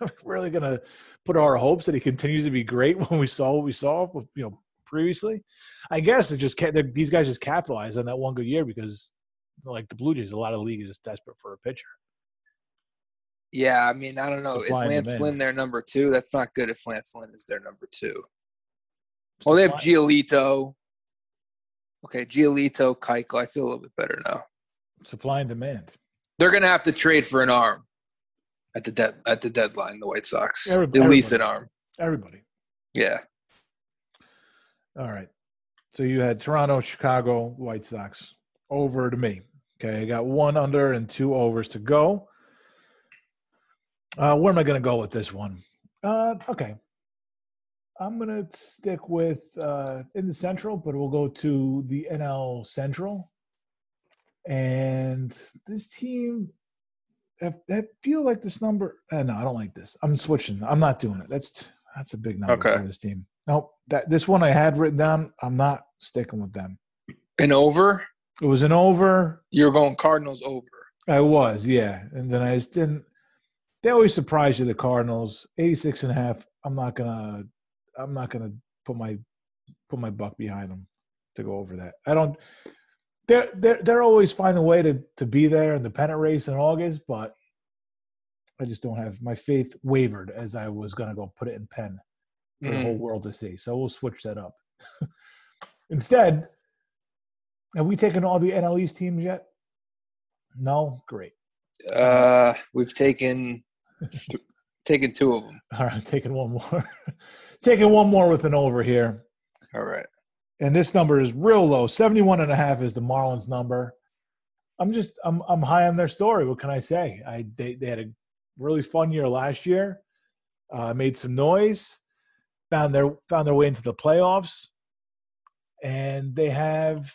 we're really gonna put our hopes that he continues to be great when we saw what we saw, you know, previously. I guess it just these guys just capitalize on that one good year because, like the Blue Jays, a lot of league is desperate for a pitcher. Yeah, I mean, I don't know. Supply is Lance Lynn their number two? That's not good if Lance Lynn is their number two. Well, they have Giolito. Okay, Giolito, Keuchel. I feel a little bit better now. Supply and demand. They're going to have to trade for an arm at the dead at the deadline. The White Sox, everybody, at least an arm. Everybody. Yeah. All right. So you had Toronto, Chicago, White Sox over to me. Okay, I got one under and two overs to go. Uh, where am I going to go with this one? Uh, okay, I'm going to stick with uh, in the Central, but we'll go to the NL Central. And this team, I, I feel like this number. Uh, no, I don't like this. I'm switching. I'm not doing it. That's that's a big number okay. for this team. Nope. That this one I had written down. I'm not sticking with them. An over. It was an over. You're going Cardinals over. I was, yeah. And then I just didn't. They always surprise you, the Cardinals. 86 and a half. I'm not gonna. I'm not gonna put my put my buck behind them to go over that. I don't. They're they're they're always find a way to to be there in the pennant race in August, but I just don't have my faith wavered as I was gonna go put it in pen for mm. the whole world to see. So we'll switch that up. Instead, have we taken all the NL East teams yet? No, great. Uh, we've taken taken two of them. All right, taking one more. taking one more with an over here. All right. And this number is real low. 71 and a half is the Marlins number. I'm just I'm I'm high on their story. What can I say? I they, they had a really fun year last year. Uh, made some noise found their found their way into the playoffs, and they have,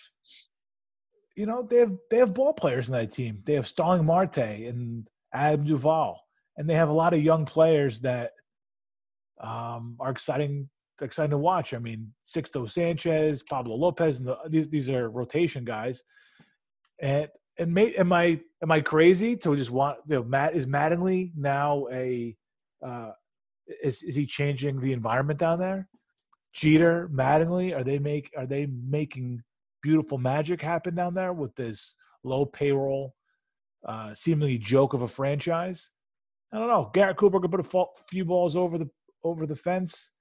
you know, they have they have ball players in that team. They have Starling Marte and Adam Duvall, and they have a lot of young players that um, are exciting exciting to watch. I mean, Sixto Sanchez, Pablo Lopez, and the, these these are rotation guys. And and may, am I am I crazy to just want you know Matt is Mattingly now a uh, is is he changing the environment down there? Jeter, Mattingly, are they make are they making beautiful magic happen down there with this low payroll, uh, seemingly joke of a franchise? I don't know. Garrett Cooper could put a few balls over the over the fence.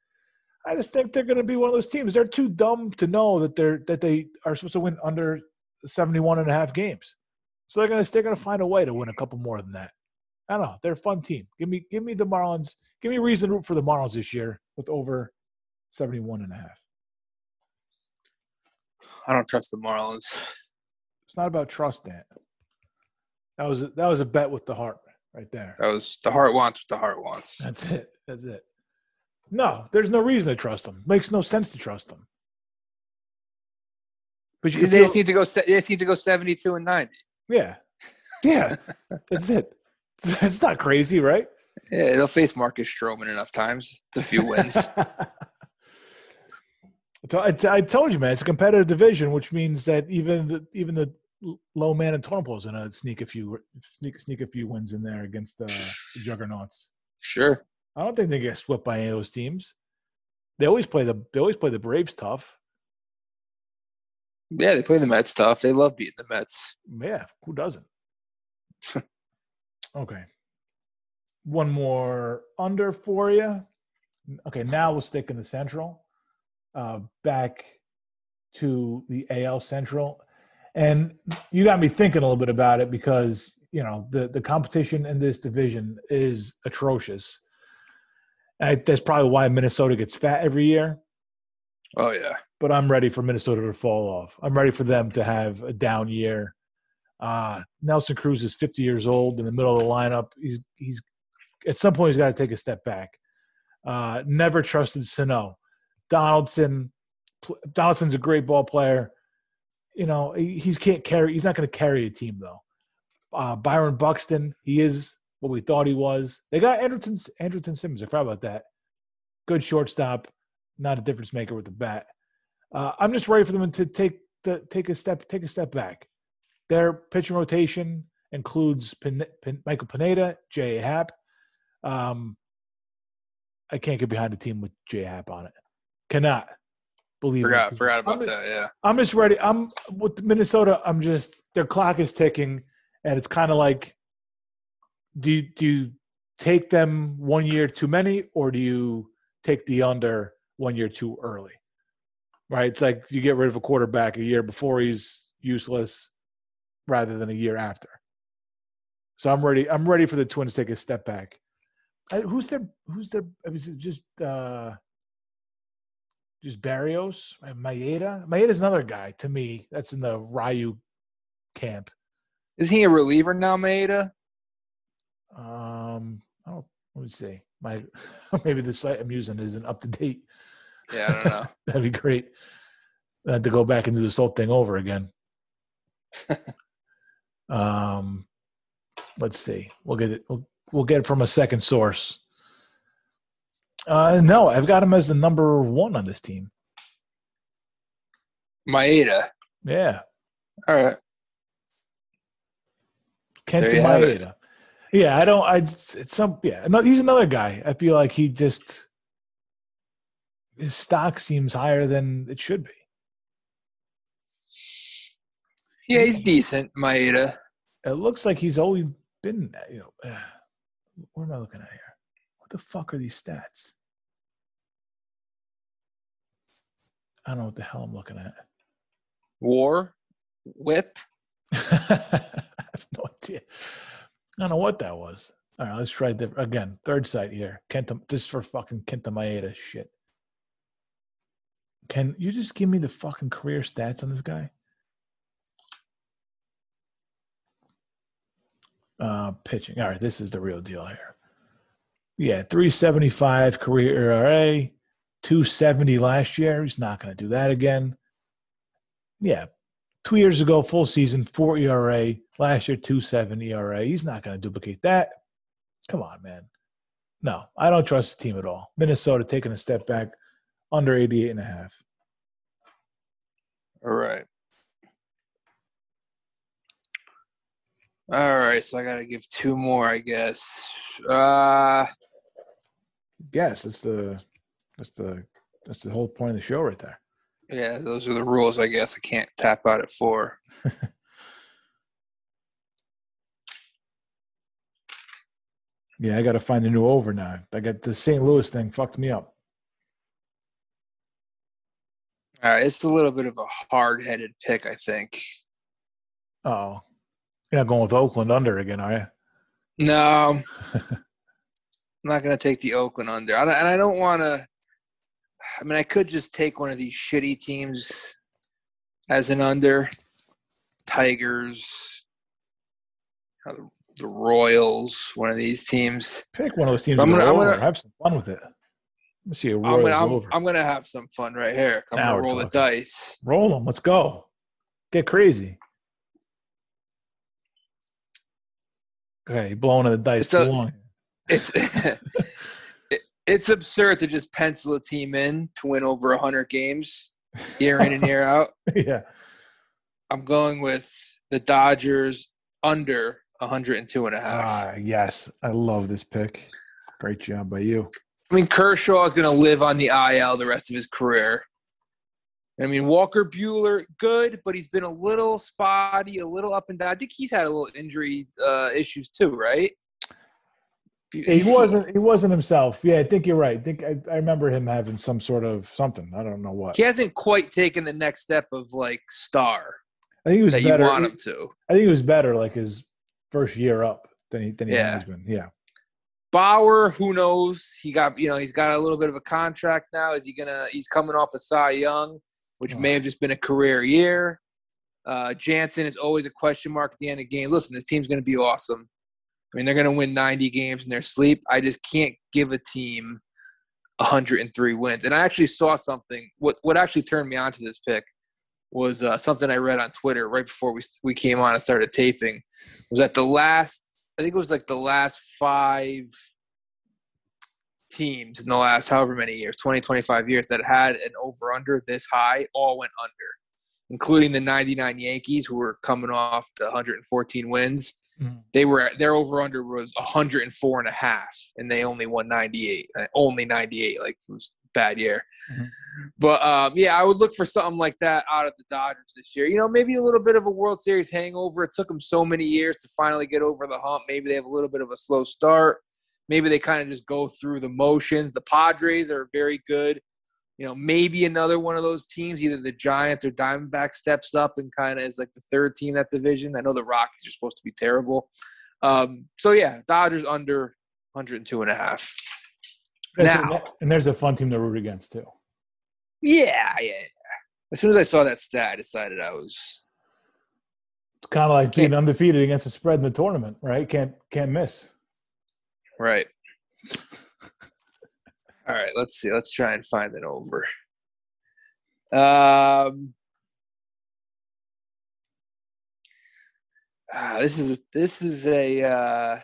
I just think they're going to be one of those teams. They're too dumb to know that they're that they are supposed to win under 71 and a half games. So they're going to they're going to find a way to win a couple more than that. I don't know. They're a fun team. Give me give me the Marlins Give me a reason to root for the Marlins this year with over 71 and a half. I don't trust the Marlins. It's not about trust, Dan. That was a, that was a bet with the heart right there. That was the heart wants what the heart wants. That's it. That's it. No, there's no reason to trust them. Makes no sense to trust them. But you they feel, just need to go. They just need to go 72 and 90. Yeah, yeah. that's it. It's not crazy, right? Yeah, they'll face Marcus Stroman enough times. It's a few wins. I told you, man, it's a competitive division, which means that even the, even the low man and totem is going to sneak a few sneak sneak a few wins in there against uh, the juggernauts. Sure. I don't think they get swept by any of those teams. They always play the they always play the Braves tough. Yeah, they play the Mets tough. They love beating the Mets. Yeah, who doesn't? okay one more under for you. Okay, now we'll stick in the Central. Uh, back to the AL Central, and you got me thinking a little bit about it because you know the the competition in this division is atrocious. And I, that's probably why Minnesota gets fat every year. Oh yeah, but I'm ready for Minnesota to fall off. I'm ready for them to have a down year. Uh, Nelson Cruz is 50 years old in the middle of the lineup. He's he's at some point he's got to take a step back. Uh, never trusted Sano. Donaldson, Donaldson's a great ball player. You know, he, can't carry. He's not going to carry a team though. Uh, Byron Buxton, he is what we thought he was. They got Andrelton, Andrelton Simmons. I forgot about that. Good shortstop, not a difference maker with the bat. Uh, I'm just ready for them to take to take a step take a step back. Their pitching rotation includes Pin, Pin, Michael Pineda, J. Happ. Um, I can't get behind a team with J. Happ on it. Cannot believe Forgot it. forgot about I'm, that. Yeah. I'm just ready. I'm with Minnesota. I'm just their clock is ticking, and it's kind of like, do you, do you take them one year too many, or do you take the under one year too early? Right? It's like you get rid of a quarterback a year before he's useless, rather than a year after. So I'm ready. I'm ready for the Twins to take a step back. I, who's their? Who's their? Is it just? uh just Berrios, Maeda. Maeda's another guy to me. That's in the Ryu camp. Is he a reliever now, Maeda? Um, I don't. Let me see. My maybe the site I'm using isn't up to date. Yeah, I don't know. That'd be great. I had to go back and do this whole thing over again. um, let's see. We'll get it. We'll, we'll get it from a second source. Uh, no, I've got him as the number one on this team. Maeda. Yeah, All right. Kenta There you have it. Maeda. Yeah, I don't. I it's some. Yeah, no, he's another guy. I feel like he just his stock seems higher than it should be. Yeah, he's decent, Maeda. It looks like he's always been. You know, uh, what am I looking at here? What the fuck are these stats? I don't know what the hell I'm looking at. War, whip. I have no idea. I don't know what that was. All right, let's try the, again. Third site here. Kenta, this is for fucking Kenta Maeda shit. Can you just give me the fucking career stats on this guy? Uh, pitching. All right, this is the real deal here. Yeah, 375 career ERA, 270 last year. He's not going to do that again. Yeah, two years ago, full season, four ERA. Last year, two seven ERA. He's not going to duplicate that. Come on, man. No, I don't trust the team at all. Minnesota taking a step back, under 88 and a half. All right. All right, so I got to give two more, I guess. Uh, Yes, that's the that's the that's the whole point of the show right there. yeah, those are the rules, I guess. I can't tap out at four. Yeah, I got to find a new over now. I got the St. Louis thing fucked me up. All right, it's a little bit of a hard-headed pick, I think. Oh, you're not going with Oakland under again, are you? No, I'm not going to take the Oakland under. I don't, and I don't want to. I mean, I could just take one of these shitty teams as an under. Tigers, the, Royals, one of these teams. Pick one of those teams. I'm gonna- I'm gonna- Have some fun with it. Let's see a I'm Royals gonna, I'm, over. I'm gonna have some fun right here. I'm Now gonna roll the dice. Roll them. Let's go. Get crazy. Okay, you're blowing the dice It's too a- long. It's it, it's absurd to just pencil a team in to win over hundred games year in and year out. yeah. I'm going with the Dodgers under 102 and a half. Ah, yes. I love this pick. Great job by you. I mean, Kershaw is going to live on the IL the rest of his career. I mean, Walker Buehler, good, but he's been a little spotty, a little up and down. I think he's had a little injury uh, issues too, right? He wasn't. He wasn't himself. Yeah, I think you're right. I think I, I remember him having some sort of something. I don't know what. He hasn't quite taken the next step of like star I think he was that you better. want him to. I think he was better like his first year up than he than he Yeah. has been. Yeah. Bauer, who knows? He got you know he's got a little bit of a contract now. Is he gonna? He's coming off a Cy Young, which may have just been a career year. Uh, Jansen is always a question mark at the end of the game. Listen, this team's gonna be awesome. I mean, they're gonna win 90 games in their sleep. I just can't give a team 103 wins. And I actually saw something. What what actually turned me on to this pick was uh, something I read on Twitter right before we we came on and started taping. Was that the last? I think it was like the last five teams in the last however many years 20 25 years that had an over under this high all went under including the 99 Yankees who were coming off the 114 wins. Mm-hmm. They were their over under was 104 and a half, and they only won 98. uh, Only 98, like it was a bad year. Mhm. But um, yeah, I would look for something like that out of the Dodgers this year. You know, maybe a little bit of a World Series hangover. It took them so many years to finally get over the hump. Maybe they have a little bit of a slow start. Maybe they kind of just go through the motions. The Padres are very good. You know, maybe another one of those teams, either the Giants or Diamondback, steps up and kind of is like the third team in that division. I know the Rockies are supposed to be terrible. Um, so yeah, Dodgers under 102 and a half. That's a- Now- and there's a fun team to root against too. Yeah, yeah. yeah. As soon as I saw that stat, I decided I was kind of like being undefeated against a spread in the tournament, right? Can't can't miss. right. All right, let's see. Let's try and find an over. Um, ah, this is a, this is a uh,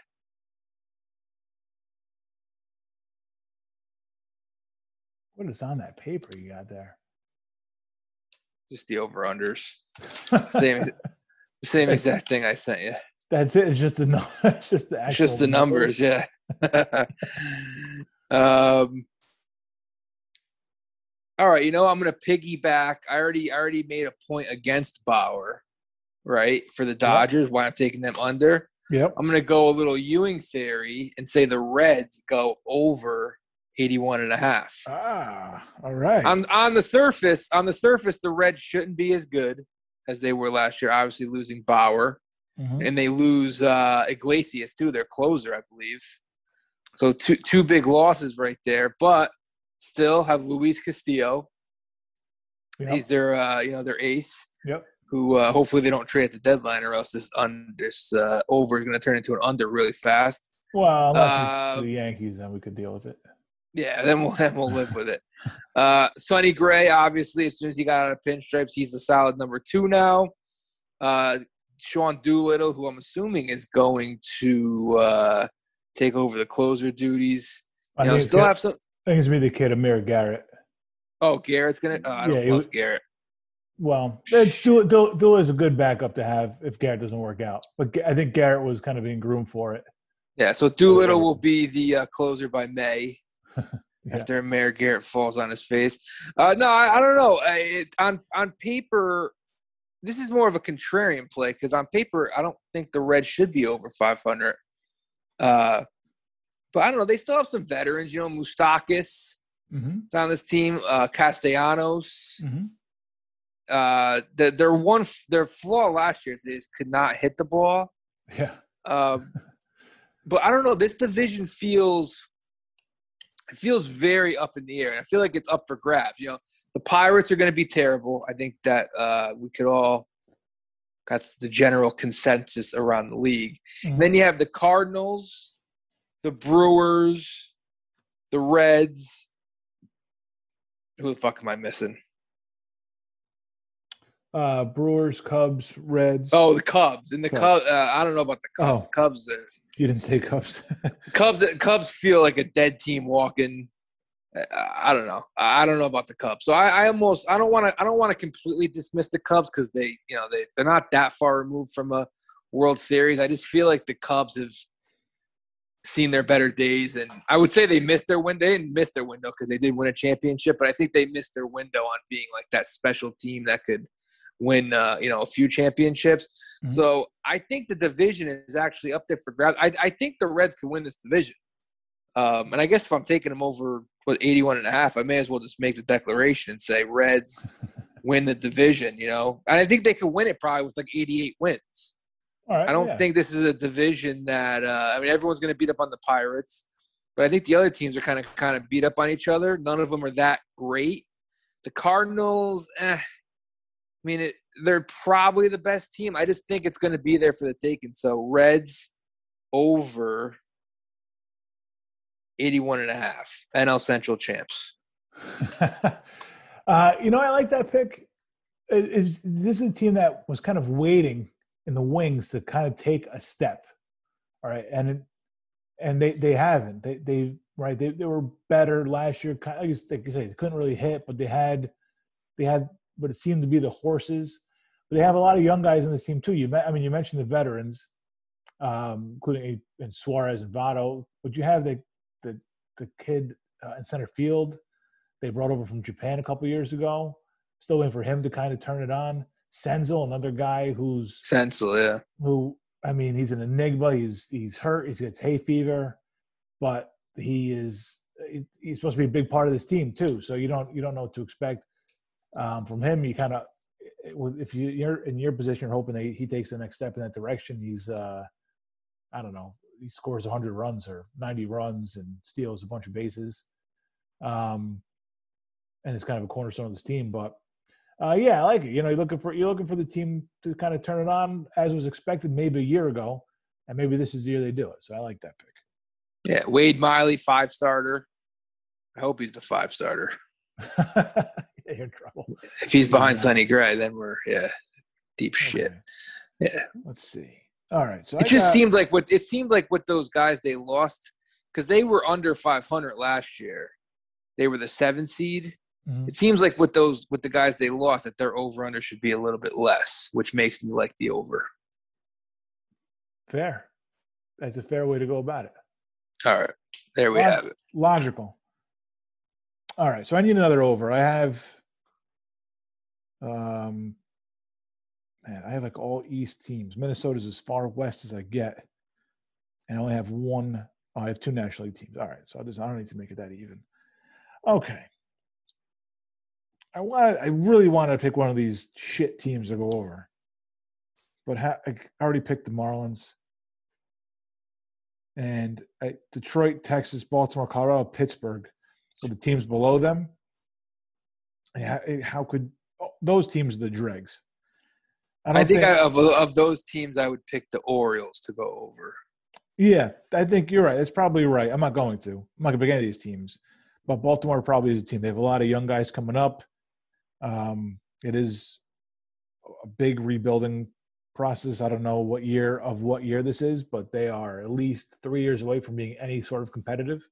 What is on that paper you got there? just the over unders. Same, same exact thing I sent you. That's it. It's just the it's just the It's just the numbers, yeah. um, all right, you know I'm gonna piggyback. I already I already made a point against Bauer, right? For the Dodgers, why I'm taking them under. Yep. I'm gonna go a little Ewing theory and say the Reds go over 81 and a half. Ah, all right. On on the surface, on the surface, the Reds shouldn't be as good as they were last year. Obviously, losing Bauer Mhm. and they lose uh, Iglesias too, their closer, I believe. So two two big losses right there, but still have Luis Castillo. Yep. He's their uh, you know their ace. Yep. Who uh, hopefully they don't trade at the deadline, or else this under this uh, over is going to turn into an under really fast. Well, Um, to the Yankees, then we could deal with it. Yeah, then we'll then we'll live with it. Uh, Sonny Gray, obviously, as soon as he got out of pinstripes, he's the solid number two now. Uh, Sean Doolittle, who I'm assuming is going to uh, take over the closer duties. I You know, think, still have some. I think it's gonna be the kid Amir Garrett. Oh, Garrett's gonna. Oh, I don't Yeah, love Garrett. Well, it's Dul, Dul, Dul is a good backup to have if Garrett doesn't work out. But I think Garrett was kind of being groomed for it. Yeah, so Doolittle will be the uh, closer by May. Yeah. After Amir Garrett falls on his face, uh, no, I, I don't know. I, it, on on paper, this is more of a contrarian play because on paper, I don't think the Reds should be over 500. Uh, but I don't know. They still have some veterans. You know, Moustakas Mm-hmm. is on this team. Uh, Castellanos. Mm-hmm. Uh, the, their one their flaw last year is they just could not hit the ball. Yeah. Um, but I don't know. This division feels it feels very up in the air, and I feel like it's up for grabs. You know, the Pirates are going to be terrible. I think that uh, we could all. That's the general consensus around the league. Mhm. Then you have the Cardinals, the Brewers, the Reds. Who the fuck am I missing? Uh, Brewers, Cubs, Reds. Oh, the Cubs and the Cubs. Cubs. Uh, I don't know about the Cubs. Oh. The Cubs. Are, you didn't say Cubs. Cubs Cubs feel like a dead team walking. I- don't know. I don't know about the Cubs. So I, I almost I don't want to I don't want to completely dismiss the Cubs because they you know they they're not that far removed from a World Series. I just feel like the Cubs have seen their better days, and I would say they missed their window. They didn't miss their window because they did win a championship, but I think they missed their window on being like that special team that could win uh, you know a few championships. Mhm. So I think the division is actually up there for grabs. I, I think the Reds can win this division. Um, and I guess if I'm taking them over what 81 and a half, I may as well just make the declaration and say Reds win the division, you know. And I think they could win it probably with like 88 wins. All right. I don't yeah. think this is a division that uh, I mean everyone's going to beat up on the Pirates, but I think the other teams are kind of kind of beat up on each other. None of them are that great. The Cardinals, eh, I mean, it, they're probably the best team. I just think it's going to be there for the taking. So Reds over 81 and a half. NL Central champs. uh, you know, I like that pick. It- it's- this is a team that was kind of waiting in the wings to kind of take a step. All right, and it, and they they haven't. They they right. They they were better last year. Kind of, like you say, they couldn't really hit, but they had they had but it seemed to be the horses. But they have a lot of young guys in this team too. You, I mean, you mentioned the veterans, um, including and Suarez and Votto, but you have the the kid uh, in center field they brought over from Japan a couple years ago. Still waiting for him to kind of turn it on. Senzel, another guy who's Senzel, yeah. Who I mean, he's an enigma. He's he's hurt. He gets hay fever, but he is he's supposed to be a big part of this team too. So you don't you don't know what to expect um, from him. You kind of if you, you're in your position, you're hoping that he takes the next step in that direction. He's uh, I don't know. He scores 100 runs or 90 runs and steals a bunch of bases. Um, and it's kind of a cornerstone of this team. But uh, yeah, I like it. You know, you're looking for you're looking for the team to kind of turn it on as was expected maybe a year ago, and maybe this is the year they do it. So I like that pick. Yeah, Wade Miley, five starter. I hope he's the five starter. yeah, you're in trouble. If he's behind yeah. Sonny Gray, then we're yeah, deep okay. shit. Yeah. Let's see. All right. So it I just got, seemed like what it seemed like with those guys they lost because they were under 500 last year. They were the seven seed, Mm-hmm. It seems like with those with the guys they lost that their over under should be a little bit less, which makes me like the over. Fair. That's a fair way to go about it. All right. There we Log- have it. Logical. All right. So I need another over. I have um man, I have like all East teams. Minnesota's as far west as I get. And I only have one. Oh, I have two National League teams. All right. So I just I don't need to make it that even. Okay. I want I really want to pick one of these shit teams to go over, but ha- I already picked the Marlins. And Detroit, Texas, Baltimore, Colorado, Pittsburgh. So the teams below them. Yeah, how could oh, those teams are the dregs? I, I think, think I, of of those teams, I would pick the Orioles to go over. Yeah, I think you're right. That's probably right. I'm not going to. I'm not going to pick any of these teams, but Baltimore probably is a team. They have a lot of young guys coming up. Um, it is a big rebuilding process. I don't know what year of what year this is, but they are at least three years away from being any sort of competitive.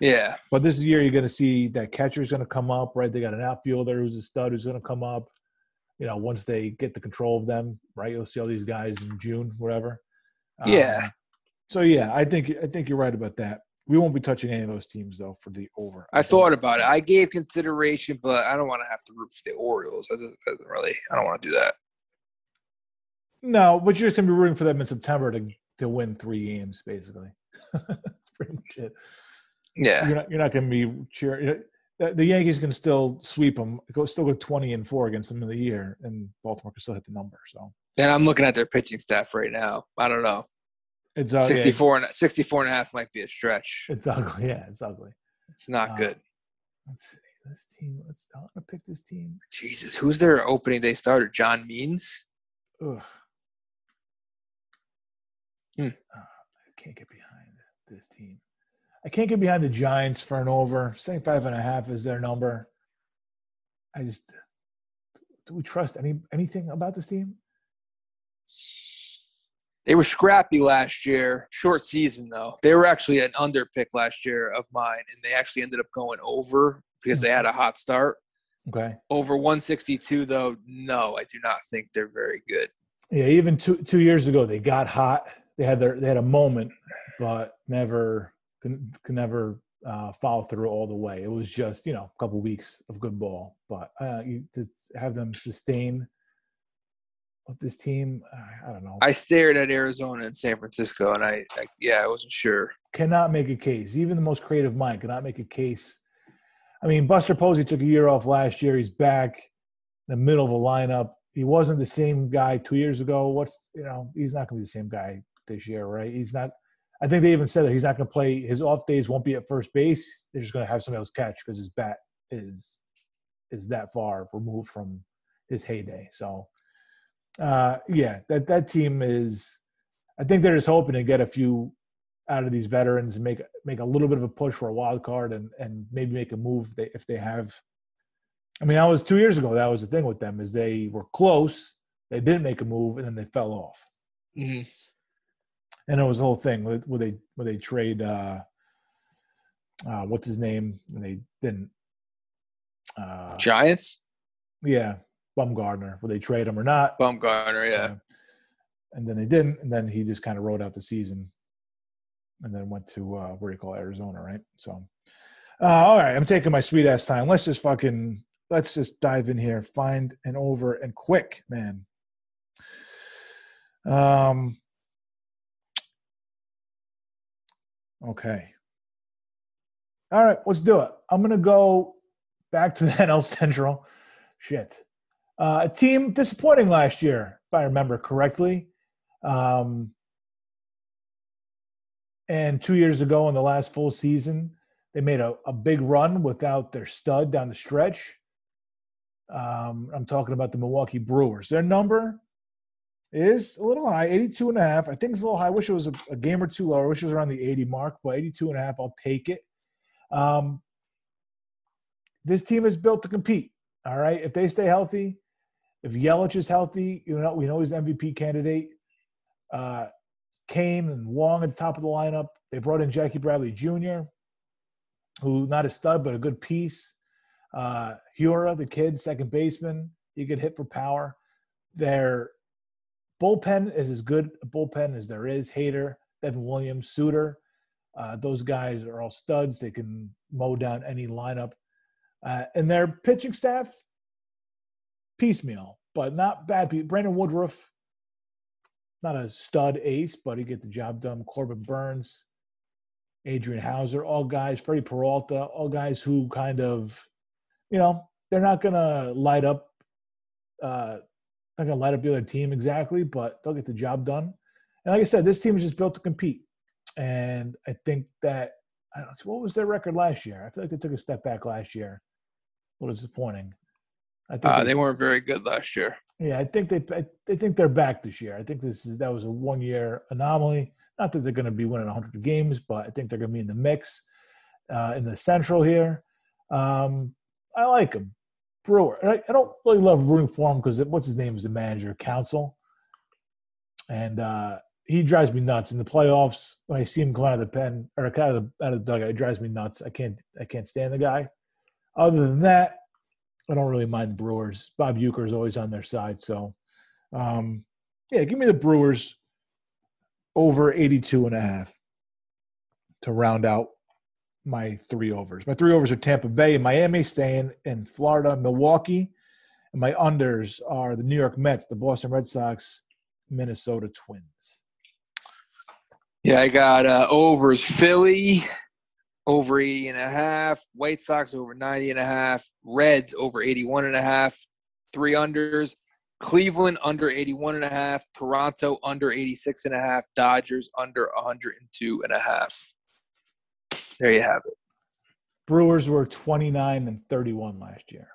Yeah. But this year you're going to see that catcher's going to come up, right? They got an outfielder who's a stud who's going to come up. You know, once they get the control of them, right? You'll see all these guys in June, whatever. Yeah. Um, so yeah, I think I think you're right about that. We won't be touching any of those teams though for the over. I thought about it. I gave consideration, but I don't want to have to root for the Orioles. I doesn't really. I don't want to do that. No, but you're just gonna be rooting for them in September to to win three games, basically. That's pretty much it. Yeah, you're not you're not gonna be cheering. The Yankees can still sweep them. Go still go twenty and four against them in the year, and Baltimore can still hit the number. So. And I'm looking at their pitching staff right now. I don't know. It's uh, 64 and 64 and a half might be a stretch. It's ugly. Yeah, it's ugly. It's not uh, good. Let's see this team. Let's I want to pick this team. Jesus, who's their opening day starter? John Means. Ugh. Hmm. Uh, I can't get behind this team. I can't get behind the Giants for an over. 75 and a half is their number. I just do we trust any anything about this team? They were scrappy last year, short season though. They were actually an under pick last year of mine, and they actually ended up going over because they had a hot start. Okay. Over 162 though, no, I do not think they're very good. Yeah, even two two years ago they got hot. They had their they had a moment, but never could, could never uh, follow through all the way. It was just you know a couple weeks of good ball, but uh, you to have them sustain with this team, I don't know. I stared at Arizona and San Francisco, and I, I, yeah, I wasn't sure. Cannot make a case. Even the most creative mind cannot make a case. I mean, Buster Posey took a year off last year. He's back in the middle of a lineup. He wasn't the same guy two years ago. What's you know, he's not going to be the same guy this year, right? He's not. I think they even said that he's not going to play. His off days won't be at first base. They're just going to have somebody else catch because his bat is is that far removed from his heyday. So uh, yeah, that that team is. I think they're just hoping to get a few out of these veterans and make make a little bit of a push for a wild card and and maybe make a move they, if they have. I mean, that was two years ago. That was the thing with them is they were close, they didn't make a move, and then they fell off. Mm-hmm. And it was the whole thing where, where they where they trade uh, uh, what's his name, and they didn't. Uh, Giants. Yeah, Bumgarner. Will they trade him or not? Bumgarner, yeah. Uh, and then they didn't, and then he just kind of rode out the season, and then went to uh, where do you call it, Arizona, right? So, uh, all right, I'm taking my sweet ass time. Let's just fucking let's just dive in here, find an over and quick, man. Um. Okay. All right, let's do it. I'm gonna go back to the NL Central. Shit. Uh, a team disappointing last year, if I remember correctly. Um, and two years ago, in the last full season, they made a, a big run without their stud down the stretch. Um, I'm talking about the Milwaukee Brewers. Their number is a little high, 82 and a half. I think it's a little high. I wish it was a, a game or two lower. I wish it was around the 80 mark, but 82 and a half, I'll take it. Um, this team is built to compete. All right. If they stay healthy, if Yelich is healthy, you know, we know he's MVP candidate. Uh, Cain and Wong at the top of the lineup. They brought in Jackie Bradley Jr., who not a stud, but a good piece. Uh, Hiura, the kid, second baseman, he could hit for power. Their bullpen is as good a bullpen as there is. Hader, Devin Williams, Suter. Uh, those guys are all studs. They can mow down any lineup. Uh, and their pitching staff, piecemeal, but not bad. Brandon Woodruff, not a stud ace, but he get the job done. Corbin Burnes, Adrian Houser, all guys. Freddie Peralta, all guys who kind of, you know, they're not gonna light up, uh, not gonna light up the other team exactly, but they'll get the job done. And like I said, this team is just built to compete. And I think that I don't know, what was their record last year? I feel like they took a step back last year. A little disappointing. I think Uh, they- they weren't very good last year. yeah, I think they I, they think they're back this year. I think this is that was a one year anomaly. Not that they're going to be winning 100 games, but I think they're going to be in the mix uh, in the Central here. Um, I like them. Brewer. I, I don't really love rooting for him because what's his name is the manager, Counsell, and uh, he drives me nuts in the playoffs. When I see him come out of the pen or out of the out of the dugout, it drives me nuts. I can't I can't stand the guy. Other than that, I don't really mind the Brewers. Bob Uecker is always on their side. So, um, yeah, give me the Brewers over 82 and a half to round out my three overs. My three overs are Tampa Bay Miami, staying in Florida, Milwaukee. And my unders are the New York Mets, the Boston Red Sox, Minnesota Twins. Yeah, I got uh, overs Philly over 80 and a half, White Sox over 90 and a half, Reds over 81 and a half, three unders, Cleveland under 81 and a half, Toronto under 86 and a half, Dodgers under 102 and a half. There you have it. Brewers were 29 and 31 last year.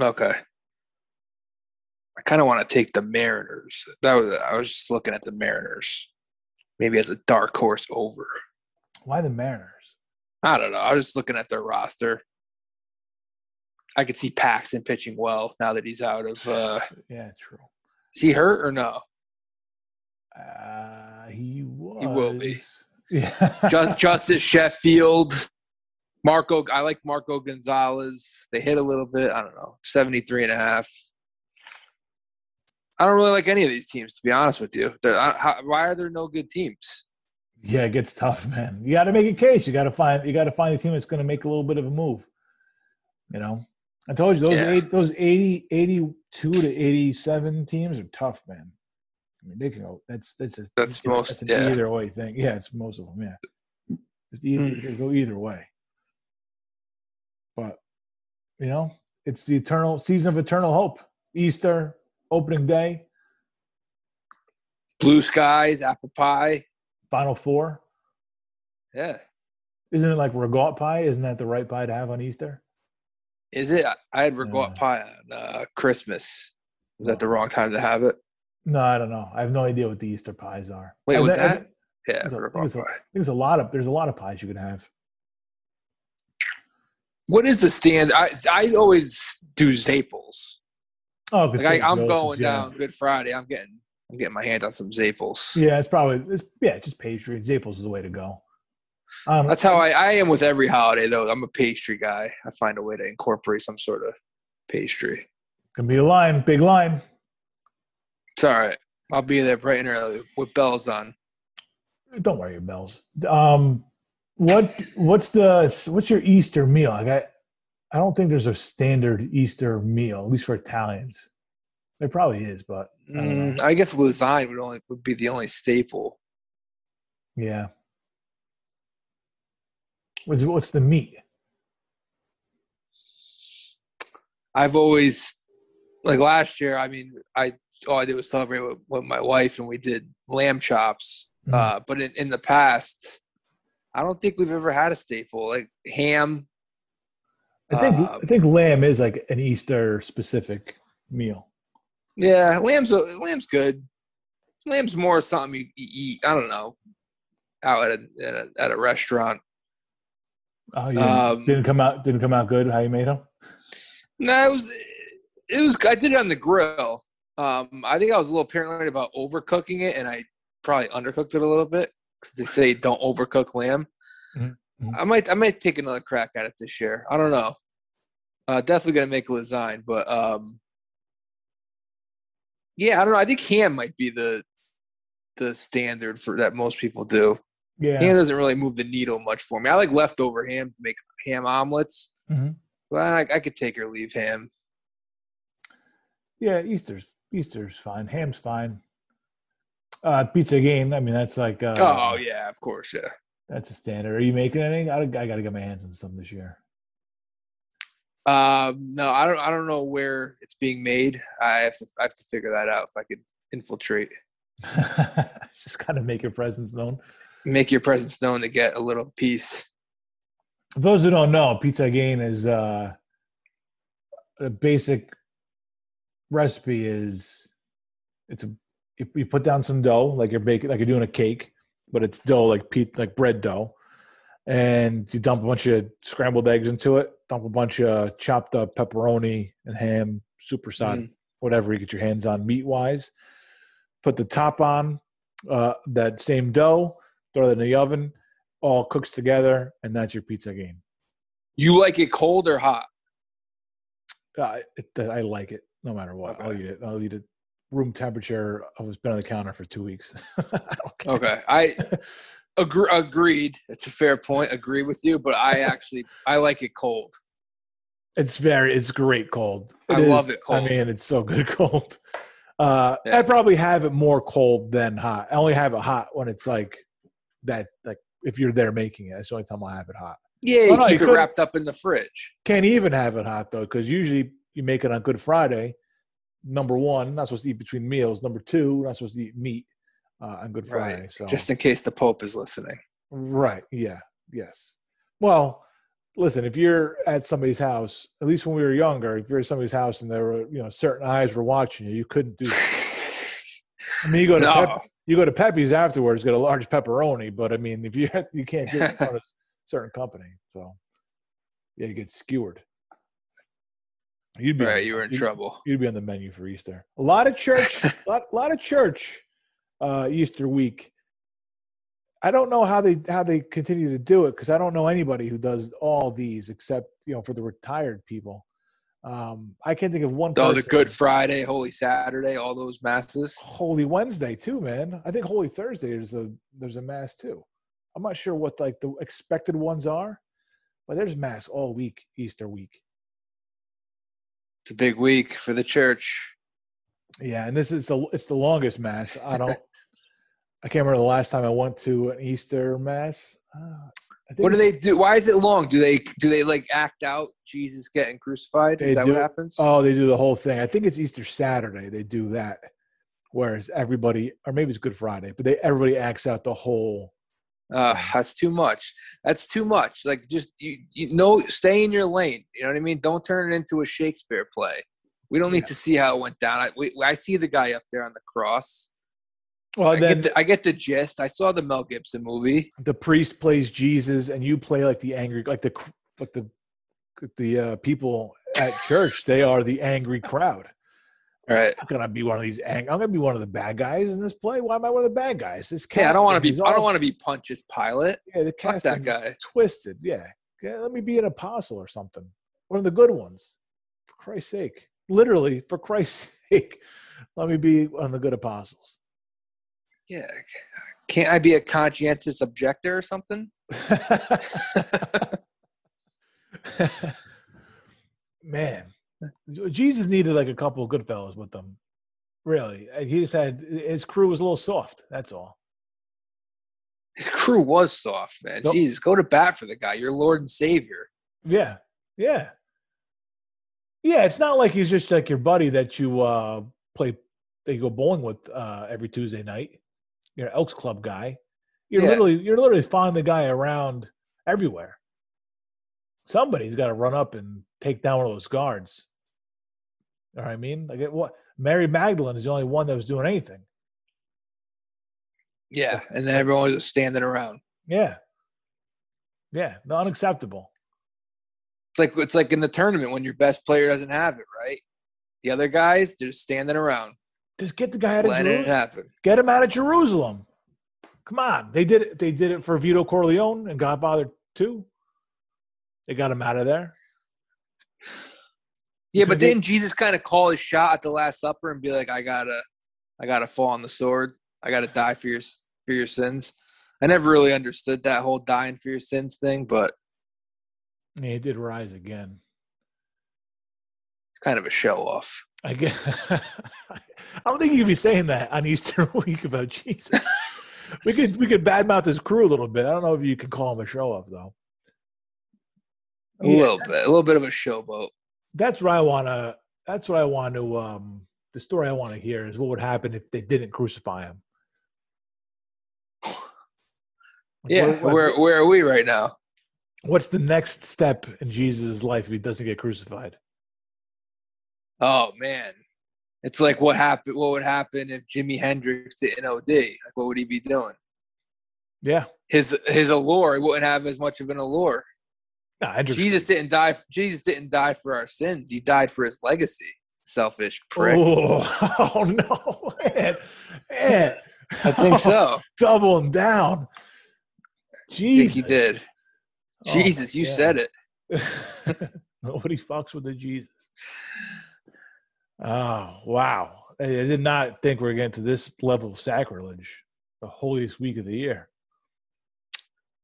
Okay. I kind of want to take the Mariners. That was I was just looking at the Mariners. Maybe as a dark horse over. Why the Mariners? I don't know. I was just looking at their roster. I could see Paxton pitching well now that he's out of. Uh, Yeah, true. is he hurt or no? Uh, he was. He will be. Yeah. Just, Justus Sheffield, Marco. I like Marco Gonzalez. They hit a little bit. I don't know, 73 and a half. I don't really like any of these teams, to be honest with you. How, why are there no good teams? yeah, it gets tough, man. You got to make a case. You got to find. You got to find a team that's going to make a little bit of a move. You know, I told you those Yeah. eight, those 80, 82 to eighty-seven teams are tough, man. I mean, they can go. That's that's a, That's you know, most- That's yeah. either way thing. Yeah, it's most of them. Yeah, Just either, Mm. go either way. But you know, it's the eternal season of eternal hope. Easter opening day, Blue skies, apple pie. Final Four. Yeah. Isn't it like ricotta pie? Isn't that the right pie to have on Easter? Is it? I had Yeah. pie on uh, Christmas. Was that the wrong time to have it? No, I don't know. I have no idea what the Easter pies are. Wait, I- was I- that? Yeah, it's a- I think a- there's a lot of there's a lot of pies you can have. What is the stand? I I always do Zaples. Oh, Like I, I'm going down Good Friday. I'm getting I'm getting my hands on some Zaples. Yeah, it's probably it's, yeah, just pastry. Zaples is the way to go. Um, That's how I, I am with every holiday though. I'm a pastry guy. I find a way to incorporate some sort of pastry. Gonna be a line, big line. It's all right. I'll be there bright and early with bells on. Don't worry bells. Um, what what's the what's your Easter meal? Like I, I don't think there's a standard Easter meal, at least for Italians. There probably is, but I. Mm, I guess lasagna would only would be the only staple. yeah. What's what's the meat? I've always like last year. I mean, I all I did was celebrate with, with my wife, and we did lamb chops. Mhm. Uh, but in, in the past, I don't think we've ever had a staple like ham. I think uh, I think lamb is like an Easter specific meal. Yeah, lamb's a, lamb's good. Lamb's more something you, you eat. I don't know, out at a, at a, at a restaurant. Oh, didn't, Um, didn't come out didn't come out good. How you made them? No, it was it was. I did it on the grill. Um, I think I was a little paranoid about overcooking it, and I probably undercooked it a little bit because they say don't overcook lamb. Mhm, mhm. I might I might take another crack at it this year. I don't know. Uh, definitely gonna make a lasagna, but um, yeah, I don't know. I think ham might be the the standard for that most people do. Yeah. Ham doesn't really move the needle much for me. I like leftover ham to make ham omelets, Mhm. but I, I could take or leave ham. Yeah, Easter's Easter's fine. Ham's fine. Uh, pizza again. I mean, that's like uh, oh yeah, of course, yeah. that's a standard. Are you making any? I, I got to get my hands on some this year. Um, no, I don't. I don't know where it's being made. I have to. I have to figure that out. If I could infiltrate, Just kind of make your presence known. make your presence known to get a little piece. For those who don't know, pizza again is uh, a basic recipe. Is it's a you, you put down some dough like you're baking like you're doing a cake, but it's dough like pe- like bread dough, and you dump a bunch of scrambled eggs into it. Dump a bunch of chopped up pepperoni and ham, super side, Mm. whatever you get your hands on meat wise. Put the top on uh, that same dough. Throw it in the oven. All cooks together, and that's your pizza game. You like it cold or hot? Uh, it, I like it no matter what. I'll eat it. I'll eat it room temperature. I was been on the counter for two weeks. I. Okay, I agree, agreed. It's a fair point. Agree with you, but I actually I like it cold. It's very. It's great cold. I love it cold. I mean, it's so good cold. Uh, Yeah. I probably have it more cold than hot. I only have it hot when it's like that. Like if you're there making it, that's the only time I have it hot. Yeah, Oh, you keep it wrapped up in the fridge. Can't even have it hot though, because usually you make it on Good Friday. Number one, not supposed to eat between meals. Number two, not supposed to eat meat uh, on Good Friday. Right. So Just in case the Pope is listening. right, yeah, yes. Well, listen, if you're at somebody's house, at least when we were younger, if you're at somebody's house and there were you know certain eyes were watching you, you couldn't do that. I mean, you go to No. Pep, you go to Pepe's afterwards, get a large pepperoni, but I mean, if you you can't get in front of certain company, so yeah, you get skewered. You'd be Right, you were in you'd- trouble. You'd be on the menu for Easter. A lot of church, a lot, lot of church uh, Easter week. I don't know how they how they continue to do it because I don't know anybody who does all these except you know for the retired people. Um, I can't think of one. Oh, the. Good Friday, Holy Saturday, all those masses. Holy Wednesday too, man. I think Holy Thursday there's a there's a mass too. I'm not sure what like the expected ones are, but there's mass all week Easter week. It's a big week for the church. Yeah, and this is the it's the longest mass. I don't. I can't remember the last time I went to an Easter mass. Uh, I think What do they do? Why is it long? Do they do they like act out Jesus getting crucified? Is that do. what happens? Oh, they do the whole thing. I think it's Easter Saturday. They do that, whereas everybody, or maybe it's Good Friday, but they everybody acts out the whole. Uh, that's too much. That's too much. Like just you, you know, stay in your lane. You know what I mean? Don't turn it into a Shakespeare play. We don't need to see how it went down. I, we, I see the guy up there on the cross. Well, I then get the, I get the gist. I saw the Mel Gibson movie. the priest plays Jesus, and you play like the angry, like the like the the uh, people at church. They are the angry crowd. Right. I'm gonna be one of these. Ang- I'm gonna be one of the bad guys in this play. Why am I one of the bad guys? This Yeah, I don't want to be. I don't want to be Pontius Pilate. Yeah, the Fuck that guy. twisted. Yeah. yeah, let me be an apostle or something. One of the good ones. For Christ's sake. Literally, for Christ's sake, let me be one of the good apostles. Yeah. Can't I be a conscientious objector or something? Man, Jesus needed like a couple of good fellows with them. Really, he just had his crew was a little soft. That's all. His crew was soft, man. Nope. Jesus, go to bat for the guy, your Lord and Savior. Yeah, yeah, yeah. It's not like he's just like your buddy that you uh play, that you go bowling with uh every Tuesday night. You're an Elks Club guy. You're yeah. literally you're literally following the guy around everywhere. Somebody's got to run up and take down one of those guards. You know what I mean? Like what? Mary Magdalene is the only one that was doing anything. Yeah, and then everyone was just standing around. Yeah, yeah, no, unacceptable. It's like it's like in the tournament when your best player doesn't have it, right? The other guys they're just standing around. Just get the guy out of Jerusalem. It happen. Get him out of Jerusalem. Come on, they did it. They did it for Vito Corleone and Godfather too. They got him out of there. Yeah, but didn't Jesus kind of call his shot at the Last Supper and be like, "I gotta, I gotta fall on the sword. I gotta die for your for your sins." I never really understood that whole dying for your sins thing, but yeah, he did rise again. It's kind of a show off. I guess. I don't think you'd be saying that on Easter week about Jesus. we could we could badmouth his crew a little bit. I don't know if you could call him a show off though. A yeah. little bit, a little bit of a showboat that's what I want to. That's what I want to. Um, the story I want to hear is what would happen if they didn't crucify him. yeah, what, where where are we right now? What's the next step in Jesus' life if he doesn't get crucified? Oh man, it's like what happened. What would happen if Jimi Hendrix didn't OD? Like, what would he be doing? Yeah, his his allure wouldn't have as much of an allure. No, Jesus didn't die. Jesus didn't die for our sins. He died for his legacy. Selfish prick. Oh, oh no, man. man. I think so. Doubling down. Jesus. he did. Oh, Jesus, you yeah. said it. Nobody fucks with the Jesus. Oh, wow. I did not think we are getting to this level of sacrilege. The holiest week of the year.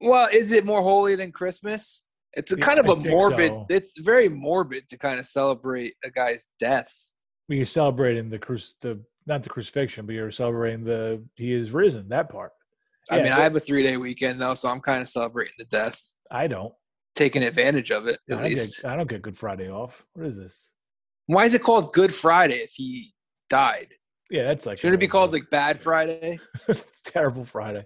Well, is it more holy than Christmas? It's a kind of a morbid. So. It's very morbid to kind of celebrate a guy's death. Well, you're celebrating the cruci, the not the crucifixion, but you're celebrating the he is risen. That part. I yeah, mean, I have a three day weekend though, so I'm kind of celebrating the death. I don't taking advantage of it. At I least get, I don't get Good Friday off. What is this? Why is it called Good Friday if he died? Yeah, that's like shouldn't it be called like Bad Friday? Terrible Friday.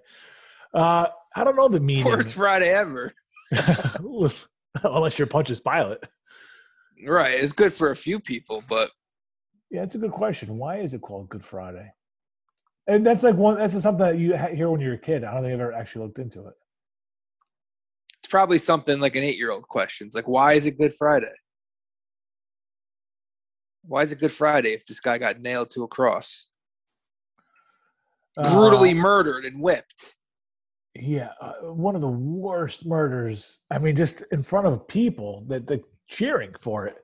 Uh, I don't know the meaning. Worst Friday ever. Unless you're Pontius Pilate. Right. It's good for a few people, but yeah, it's a good question. Why is it called Good Friday? And that's like one. That's something that you hear when you're a kid. I don't think I've ever actually looked into it. It's probably something like an eight-year-old question. It's like, why is it Good Friday? Why is it Good Friday if this guy got nailed to a cross, brutally uh, murdered and whipped? Yeah, uh, one of the worst murders. I mean, just in front of people that that cheering for it,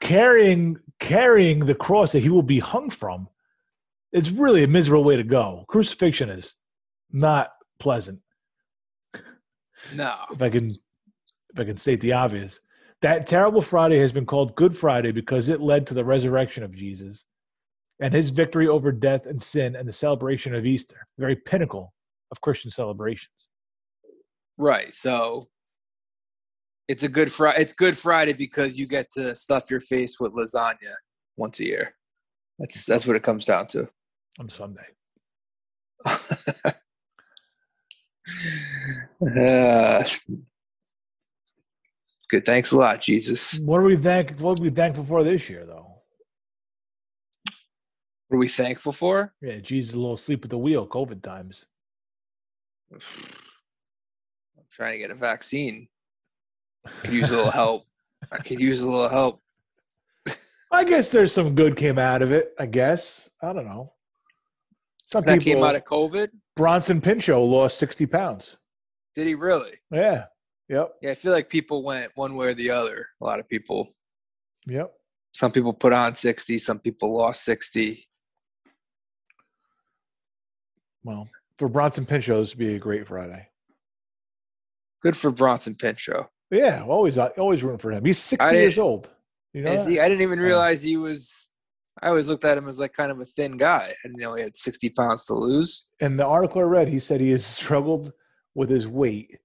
carrying carrying the cross that he will be hung from. It's really a miserable way to go. Crucifixion is not pleasant. No, if I can, if I can state the obvious, that terrible Friday has been called Good Friday because it led to the resurrection of Jesus and his victory over death and sin and the celebration of Easter, the very pinnacle of Christian celebrations. Right. So it's a good Friday. It's Good Friday because you get to stuff your face with lasagna once a year. That's that's what it comes down to. On Sunday. uh, good. Thanks a lot, Jesus. What are we thank? What are we thankful for this year, though? What are we thankful for? Yeah, Jesus, a little sleep at the wheel, COVID times. I'm trying to get a vaccine. I Could use a little help. I could use a little help. I guess there's some good came out of it. I guess I don't know. Some that people, came out of COVID. Bronson Pinchot lost sixty pounds. Did he really? Yeah. Yep. Yeah, I feel like people went one way or the other. A lot of people. Yep. Some people put on 60, some people lost 60. Well, for Bronson Pinchot, this would be a great Friday. Good for Bronson Pinchot. Yeah, always uh, always rooting for him. He's 60 years old. You know, he? I didn't even realize he was. I always looked at him as like kind of a thin guy. I didn't know he had 60 pounds to lose. And the article I read, he said he has struggled with his weight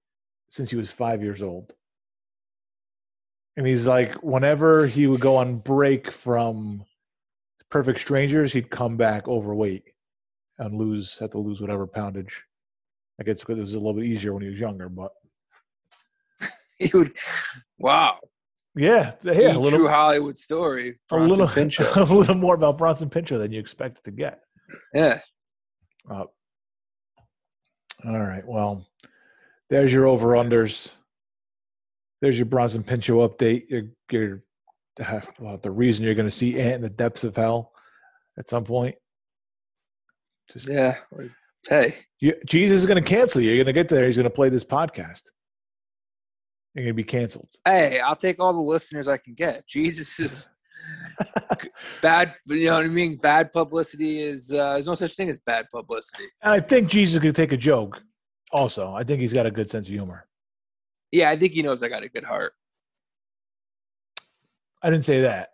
since he was five years old. And he's like, whenever he would go on break from Perfect Strangers, he'd come back overweight and lose, have to lose whatever poundage. I guess it was a little bit easier when he was younger, but He would. Wow. yeah, yeah, a little, true Hollywood story. a little, Pinchot. a little more about Bronson Pinchot than you expected to get. Yeah. Uh, all right. Well, there's your over unders. There's your Bronson Pinchot update. You're, you're uh, well, the reason you're going to see Ant in the depths of hell at some point. Just Yeah. Hey. you, Jesus is going to cancel you. You're going to get there. He's going to play this podcast. You're going to be canceled. Hey, I'll take all the listeners I can get. Jesus is bad. You know what I mean? Bad publicity is. Uh, there's no such thing as bad publicity. And I think Jesus could take a joke. Also, I think he's got a good sense of humor. Yeah, I think he knows I got a good heart. I didn't say that.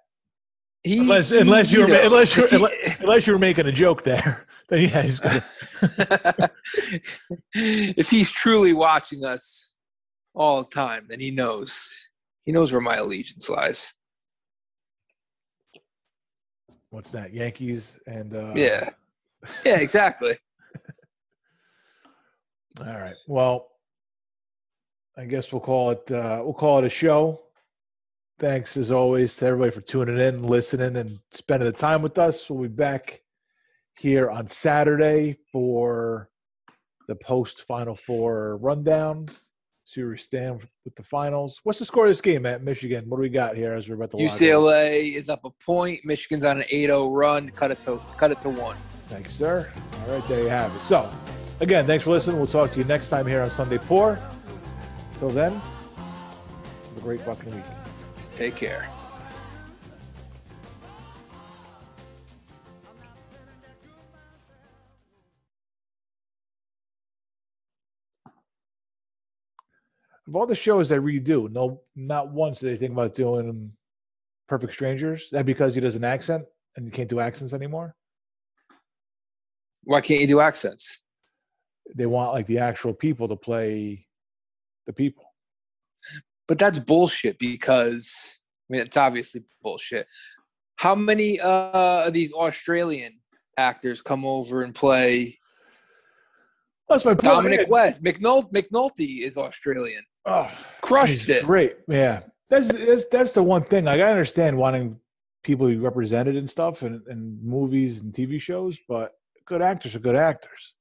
He, Unless, unless he you were, knows. unless you If he- unless, unless you were making a joke there, yeah, he's gonna. if he's truly watching us all the time, then he knows. He knows where my allegiance lies. What's that? Yankees and uh, Yeah. Yeah, exactly. All right. Well, I guess we'll call it. Uh, we'll call it a show. Thanks as always to everybody for tuning in, listening, and spending the time with us. We'll be back here on Saturday for the post Final Four rundown. See where we stand with the finals. What's the score of this game at Michigan? What do we got here as we're about to? UCLA is up a point. Michigan's on an 8-0 run. Cut it to cut it to one. Thank you, sir. All right, there you have it. So, again, thanks for listening. We'll talk to you next time here on Sunday Pour. Till then, have a great fucking week. Take care. Of all the shows they redo, no, not once did they think about doing Perfect Strangers. That because he does an accent and you can't do accents anymore. Why can't you do accents? They want like the actual people to play the people. But that's bullshit because I mean it's obviously bullshit. How many uh of these Australian actors come over and play That's my point. Dominic West? McNul- McNulty is Australian. Oh, Crushed it. Great. Yeah. That's, that's that's the one thing. Like I understand wanting people to be represented and stuff and in movies and TV shows, but good actors are good actors.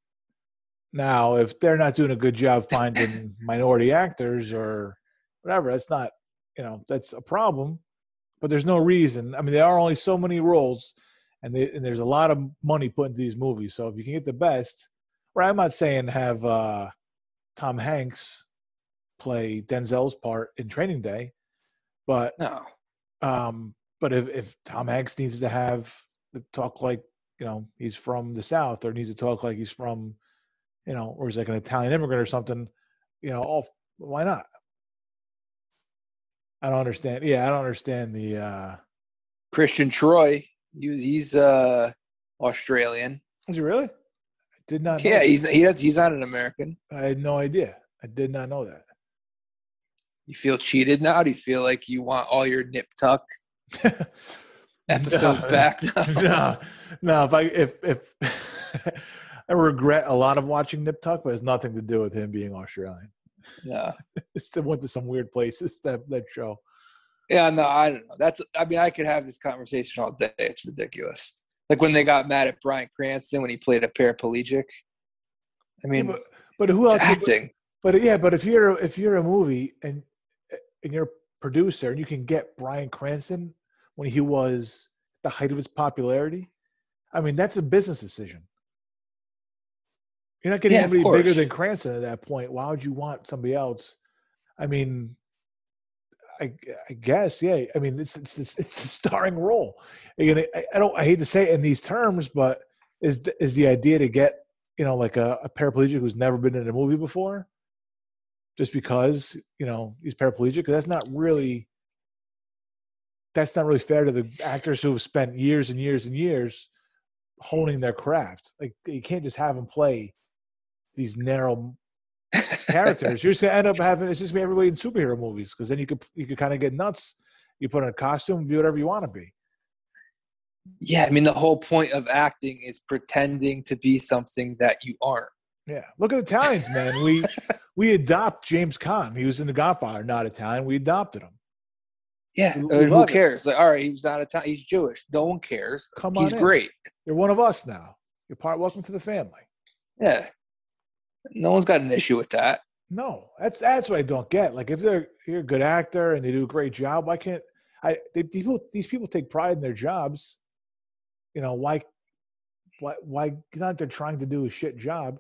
Now, if they're not doing a good job finding minority actors or whatever, that's not you know, that's a problem. But there's no reason. I mean, there are only so many roles and, they, and there's a lot of money put into these movies. So if you can get the best, or I'm not saying have uh, Tom Hanks play Denzel's part in Training Day, but No. um, but if if Tom Hanks needs to have the talk like you know he's from the South or needs to talk like he's from you know or he's like an Italian immigrant or something, you know, all, why not? I don't understand. Yeah, I don't understand the. uh Christian Troy. He was, he's uh Australian. Is he really? I did not. Yeah, he's he does, he's not an American. I had no idea. I did not know that. You feel cheated now? Do you feel like you want all your nip tuck episodes No. back? no, no. If I if if I regret a lot of watching Nip Tuck, but it has nothing to do with him being Australian. yeah. It's still went to some weird places that that show. Yeah, no, I don't know. That's I mean, I could have this conversation all day. It's ridiculous. Like when they got mad at Bryan Cranston when he played a paraplegic. I mean, but, but who else? acting. But yeah, but if you're if you're a movie and and you're a producer and you can get Bryan Cranston when he was the height of his popularity, I mean that's a business decision. You're not getting Yeah, anybody bigger than Cranston at that point. Why would you want somebody else? I mean, I, I guess, yeah. I mean, it's it's it's, it's a starring role. Again, I, I don't. I hate to say it in these terms, but is the- is the idea to get you know like a, a paraplegic who's never been in a movie before, just because you know he's paraplegic? Because that's not really that's not really fair to the actors who have spent years and years and years honing their craft. Like you can't just have them play these narrow characters. You're just gonna end up having it's just gonna be everybody in superhero movies because then you could you could kind of get nuts. You put on a costume, be whatever you want to be. Yeah, I mean the whole point of acting is pretending to be something that you aren't. Yeah, look at Italians, man. We we adopt James Caan. He was in The Godfather, not Italian. We adopted him. Yeah, We- uh, we who cares? Like, all right, he's not Italian. He's Jewish. No one cares. Come on he's in. great. You're one of us now. You're part. Welcome to the family. Yeah, no one's got an issue with that. No, that's that's what I don't get. Like if they're you're a good actor and they do a great job, why can't I? They, these people these people take pride in their jobs. You know why? Why? Why? Not they're trying to do a shit job.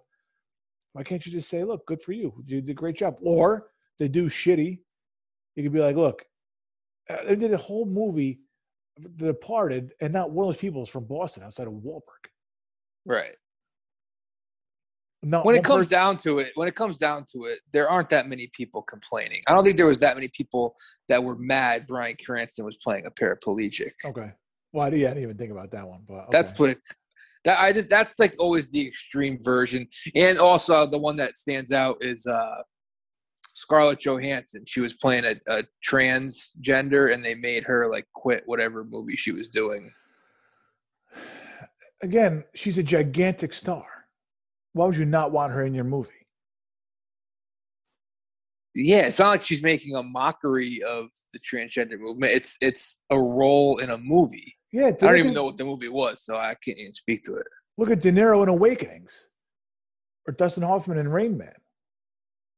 Why can't you just say, "Look, good for you. You did a great job," or they do shitty. You could be like, "Look, uh, they did a whole movie, The Departed, and not one of those people is from Boston outside of Wahlberg." Right. No, when it comes person- down to it, when it comes down to it, there aren't that many people complaining. I don't think there was that many people that were mad Bryan Cranston was playing a paraplegic. Okay. Well, I didn't, I didn't even think about that one, but That's okay. what it, that I just that's like always the extreme version. And also the one that stands out is uh Scarlett Johansson. She was playing a, a transgender and they made her like quit whatever movie she was doing. again, she's a gigantic star. Why would you not want her in your movie? Yeah, it's not like she's making a mockery of the transgender movement. It's it's a role in a movie. Yeah, I don't even know what the movie was, so I can't even speak to it. Look at De Niro in Awakenings, or Dustin Hoffman in Rain Man,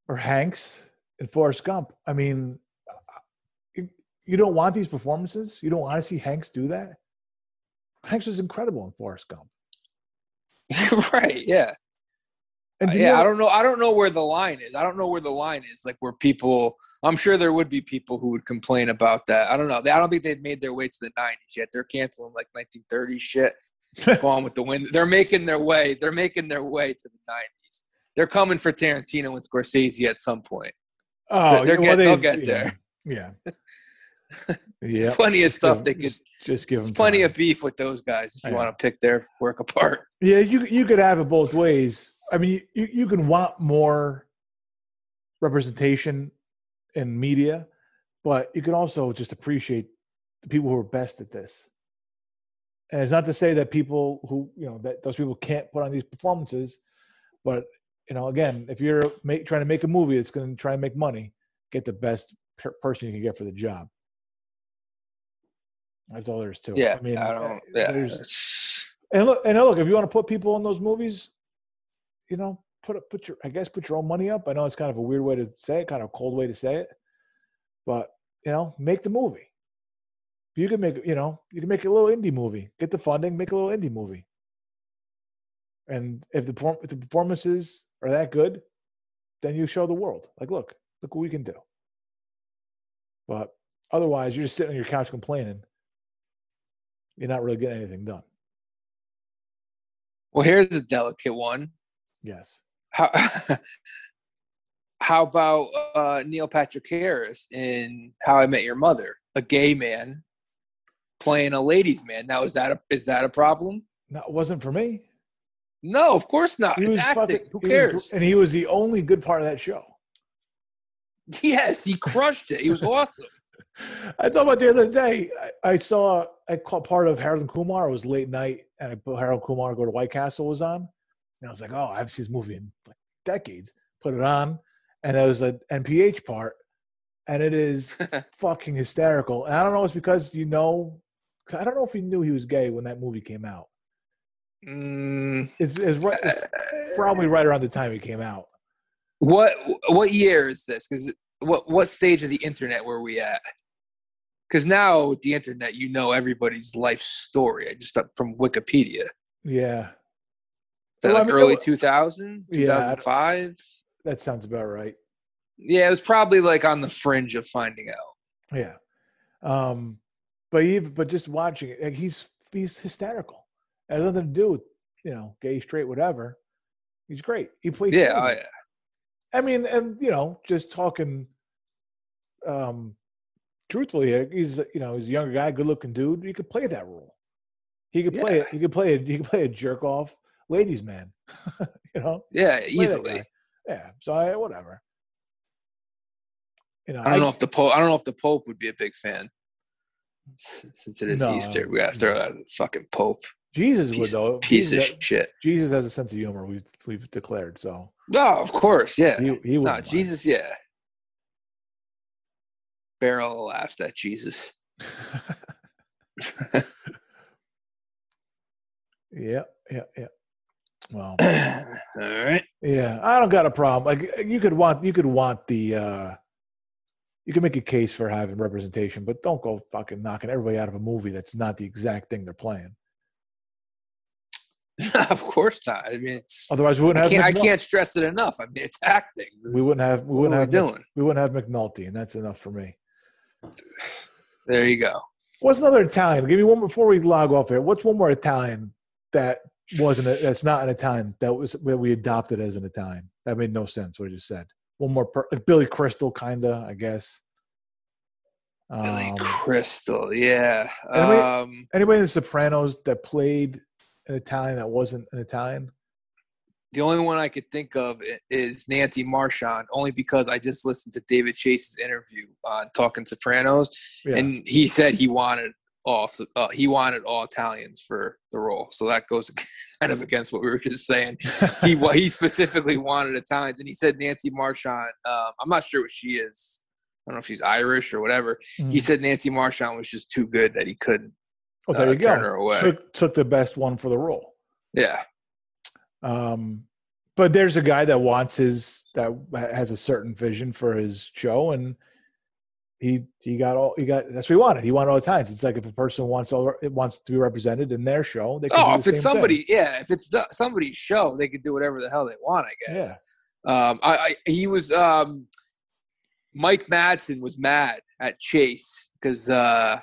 or Hanks in Forrest Gump. I mean, you, you don't want these performances. You don't want to see Hanks do that. Hanks was incredible in Forrest Gump. right? Yeah. And Uh, yeah, I don't know. I don't know where the line is. I don't know where the line is. Like where people, I'm sure there would be people who would complain about that. I don't know. I don't think they've made their way to the 90s yet. They're canceling like 1930s shit. Gone with the wind. They're making their way. They're making their way to the 90s. They're coming for Tarantino and Scorsese at some point. oh, they're yeah, get- they'll get yeah, there. Yeah. Yeah. Plenty of stuff give- they could. just, just give them plenty time. of beef with those guys if you want to pick their work apart. Yeah, you you could have it both ways. I mean, you you can want more representation in media, but you can also just appreciate the people who are best at this. And it's not to say that people who you know that those people can't put on these performances, but you know, again, if you're make, trying to make a movie that's going to try and make money, get the best per- person you can get for the job. That's all there is to it. Yeah, I mean, I don't. Eh, yeah. there's- and look, and look, if you want to put people in those movies, you know, put up, put your, I guess, put your own money up. I know it's kind of a weird way to say it, kind of a cold way to say it, but you know, make the movie. You can make, you know, you can make a little indie movie. Get the funding, make a little indie movie. And if the if the performances are that good, then you show the world, like, look, look what we can do. But otherwise, you're just sitting on your couch complaining. You're not really getting anything done. Well, here's a delicate one. Yes. How how about uh, Neil Patrick Harris in How I Met Your Mother, a gay man playing a ladies' man? Now is that a, is that a problem? No, it wasn't for me. No, of course not. He It's acting. fucking- Who he was cares? and he was the only good part of that show. yes, he crushed it. He was awesome. I thought about the other day. I, I saw I caught part of Harold and Kumar. It was late night, and I put Harold Kumar go to White Castle was on, and I was like, "Oh, I haven't seen this movie in like decades." Put it on, and there was an NPH part, and it is fucking hysterical. And I don't know, if it's because you know, 'cause I don't know if he knew he was gay when that movie came out. Mm, It's, it's, right, it's probably right around the time it came out. what what year is this? Because what what stage of the internet were we at? Because now with the internet, you know everybody's life story. I just thought from Wikipedia. Yeah, that Well, I mean, early two thousands, two thousand five? that sounds about right. Yeah, it was probably like on the fringe of finding out. Yeah. Um, but even but just watching it, like he's he's hysterical. It has nothing to do with you know gay, straight, whatever. He's great. He plays. Yeah, oh, yeah. I mean, and you know, just talking. Um, truthfully, he's you know he's a younger guy, good looking dude. He could play that role. He could play Yeah. it. He could play it. He could play a jerk off ladies man. you know. Yeah, easily. Yeah. So I whatever. You know. I don't know if the Pope. I don't know if the Pope would be a big fan. Since it is No. Easter, we got to throw out the fucking Pope. Jesus Piece, would though. piece of shit. Jesus has a sense of humor. We've we've declared so. No, of course, yeah. He he no, Jesus, yeah. Barrel laughs at Jesus. yeah. Yeah. Yeah. Well. All right. Yeah, I don't got a problem. Like you could want you could want the uh you can make a case for having representation, but don't go fucking knocking everybody out of a movie that's not the exact thing they're playing. of course not. I mean, it's, Otherwise, we wouldn't I have. can't, I can't stress it enough. I mean, it's acting. We wouldn't have. We wouldn't we have. Mc- doing? We wouldn't have McNulty, and that's enough for me. There you go. What's another Italian? Give me one before we log off here. What's one more Italian that wasn't a, that's not an Italian that was that we adopted as an Italian? That made no sense. What I just said. One more, per, like Billy Crystal, kinda, I guess. Billy Um, Crystal, yeah. we- Um, anybody in The Sopranos that played an Italian that wasn't an Italian? the only one I could think of is Nancy Marchand, only because I just listened to David Chase's interview on Talking Sopranos, Yeah. and he said he wanted all uh, he wanted all Italians for the role. So that goes kind of against what we were just saying. He he specifically wanted Italians, and he said Nancy Marchand. Um, I'm not sure what she is. I don't know if she's Irish or whatever. He Mhm. said Nancy Marchand was just too good that he couldn't. oh, there uh, you go. turn her away. Took, took the best one for the role. Yeah, Um, but there's a guy that wants his that has a certain vision for his show, and he he got all he got. That's what he wanted. He wanted all the times. It's like if a person wants all it wants to be represented in their show, they Oh, if it's same thing. somebody, yeah, if it's the- somebody's show, they can do whatever the hell they want, I guess. Yeah. Um, I, I he was um, Mike Madsen was mad at Chase because uh,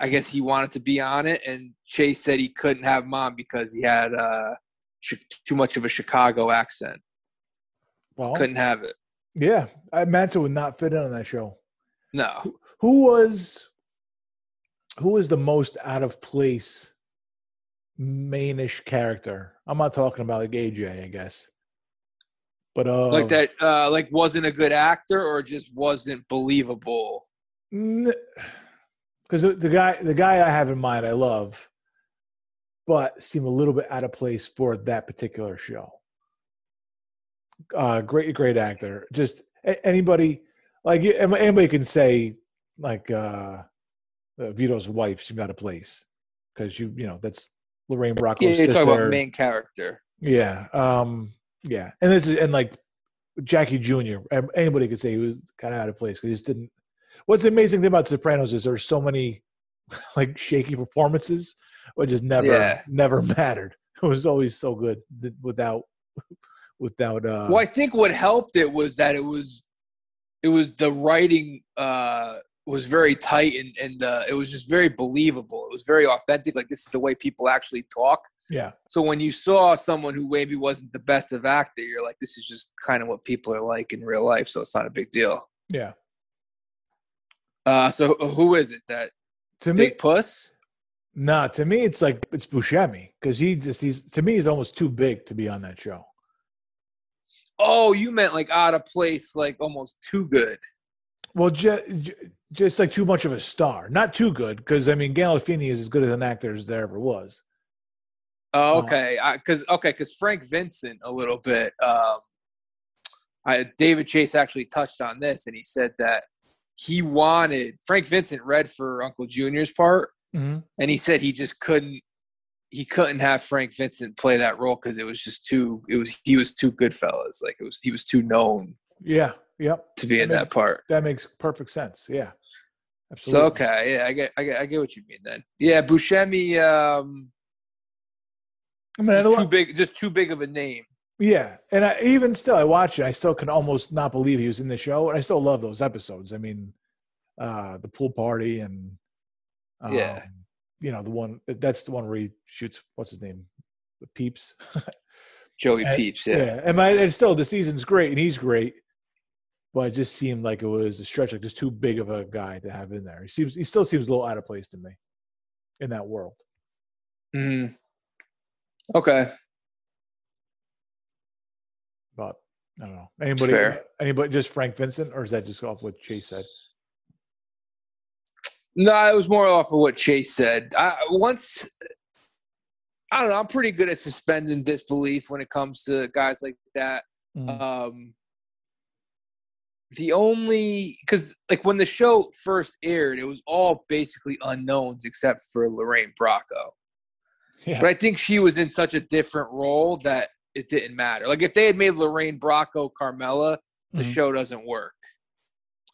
I guess he wanted to be on it, and Chase said he couldn't have him on because he had uh, too much of a Chicago accent. Well, Couldn't have it. yeah, I, Madsen would not fit in on that show. No, Who was who was the most out of place mainish character? I'm not talking about like AJ, I guess. But uh like that, uh, like wasn't a good actor or just wasn't believable. because the guy the guy I have in mind I love, but seemed a little bit out of place for that particular show. Uh, great, great actor. Just anybody like anybody can say like uh, uh, Vito's wife seemed out of place because you you know that's Lorraine Bracco's Yeah, you're sister. talking about main character. Yeah, um, yeah, and this is, and like Jackie Jr. Anybody could say he was kind of out of place because he just didn't. What's the amazing thing about Sopranos is there's so many like shaky performances, which just never Yeah. never mattered. It was always so good without without. uh well, I think what helped it was that it was it was the writing uh was very tight and and uh, it was just very believable. It was very authentic. Like this is the way people actually talk. Yeah, So when you saw someone who maybe wasn't the best of actor, you're like, this is just kind of what people are like in real life. So it's not a big deal. yeah. Uh, so who is it? That To me, Big Puss? nah. To me, it's like it's Buscemi because he just he's to me he's almost too big to be on that show. Oh, you meant like out of place, like almost too good. Well, ju- ju- just like too much of a star. Not too good, because I mean, Gandolfini is as good as an actor as there ever was. Oh, Oh. okay. Because okay, because Frank Vincent a little bit. Um, I, David Chase actually touched on this, and he said that he wanted Frank Vincent read for Uncle Junior's part, Mm-hmm. and he said he just couldn't. He couldn't have Frank Vincent play that role because it was just too. It was he was too Goodfellas. Like it was he was too known Yeah, yep. to be in I mean, that part. That makes perfect sense. Yeah, So absolutely. okay, yeah, I get, I get, I get what you mean then. Yeah, Buscemi, um, I mean, just don't- too big, just too big of a name. yeah, and I, even still, I watch it. I still can almost not believe he was in the show, and I still love those episodes. I mean, uh, the pool party and um, Yeah. You know the one that's the one where he shoots what's his name, Peeps. Joey And- Peeps. yeah. Yeah. and my and still the season's great and he's great, but it just seemed like it was a stretch, like just too big of a guy to have in there. He seems he still seems a little out of place to me in that world. Mhm. Okay. But I don't know anybody. Fair. Anybody? Just Frank Vincent, or is that just off what Chase said? No, it was more off of what Chase said. I, once, I don't know. I'm pretty good at suspending disbelief when it comes to guys like that. Mm. Um, the only because like when the show first aired, it was all basically unknowns except for Lorraine Bracco. yeah, But I think she was in such a different role that it didn't matter. Like if they had made Lorraine Bracco Carmela, the Mhm. show doesn't work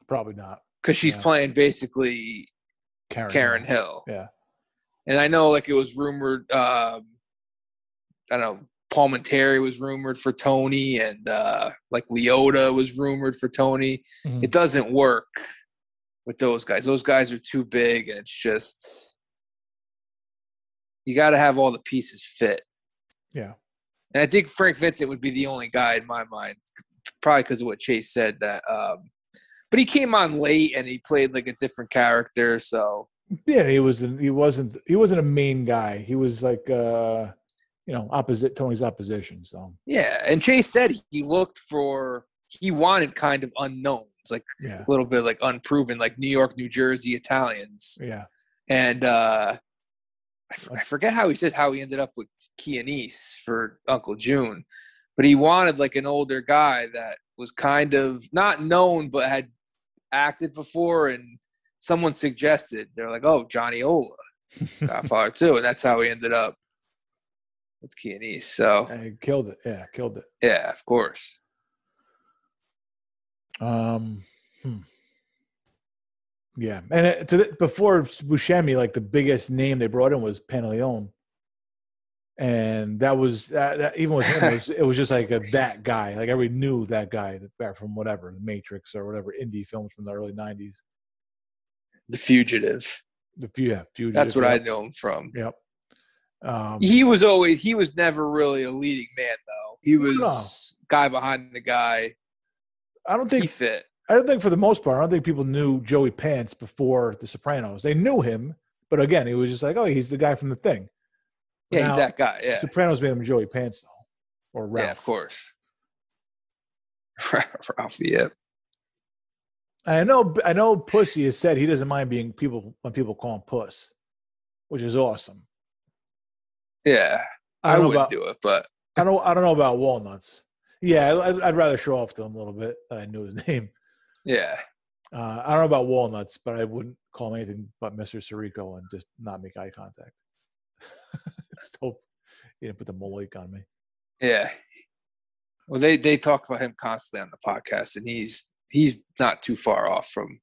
probably not. because she's Yeah. playing basically Karen. Karen Hill. Hill. Yeah. And I know like it was rumored um I don't know, Paul Monteri was rumored for Tony and uh like Liotta was rumored for Tony. Mhm. It doesn't work with those guys. Those guys are too big and it's just you gotta have all the pieces fit. Yeah. And I think Frank Vincent would be the only guy in my mind, probably because of what Chase said that um but he came on late and he played like a different character, so Yeah, he was. He wasn't. He wasn't a main guy. He was like, uh, you know, opposite Tony's opposition. So Yeah, and Chase said he looked for he wanted kind of unknowns, like yeah, a little bit like unproven, like New York, New Jersey Italians. yeah, And uh I, f- I forget how he says how he ended up with Chianese for Uncle June, but he wanted like an older guy that was kind of not known but had acted before, and someone suggested they're like, "Oh, Johnny Ola, Godfather too," and that's how he ended up with Chianese. So And he killed it. Yeah, killed it. yeah, of course. Um, hmm. yeah, and to the, before Buscemi, like the biggest name they brought in was Pantoliano, and that was that, that even with him, it was, it was just like a that guy. Like everybody knew that guy from whatever the Matrix or whatever indie films from the early '90s. The Fugitive. The few, yeah, Fugitive, That's what I know him from. Yep. Um, He was always he was never really a leading man though. He was guy behind the guy. I don't think He think fit. I don't think for the most part, I don't think people knew Joey Pants before The Sopranos. They knew him, but again, it was just like, oh, he's the guy from the thing. Yeah, Now, he's that guy. Yeah, Sopranos made him Joey Pants though, or Ralph. yeah, of course. Ralph, yeah. I know, I know. Pussy has said he doesn't mind being people when people call him Puss, which is awesome. Yeah, I I, wouldn't about, do it, but I don't, I don't know about Walnuts. Yeah, I'd, I'd rather show off to him a little bit that I knew his name. yeah, Uh, I don't know about Walnuts, but I wouldn't call him anything but Mr. Sirico and just not make eye contact. Hope he didn't put the moloik on me. yeah. Well, they they talk about him constantly on the podcast, and he's he's not too far off from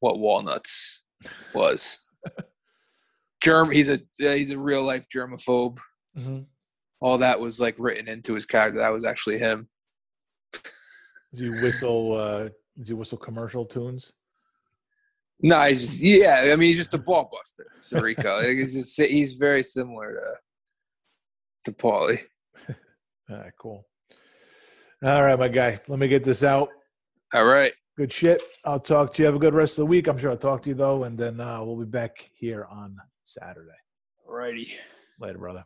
what Walnuts was. Germ, he's a he's a real life germaphobe. Mm-hmm. All that was like written into his character. That was actually him. Does he whistle? Uh, does he whistle commercial tunes? No, he's just yeah. I mean, he's just a ball buster, Sirico. Like, he's just he's very similar to to Paulie. All right, cool. All right, my guy. Let me get this out. All right, Good shit. I'll talk to you. Have a good rest of the week. I'm sure I'll talk to you though, and then uh, we'll be back here on Saturday. All righty. Later, brother.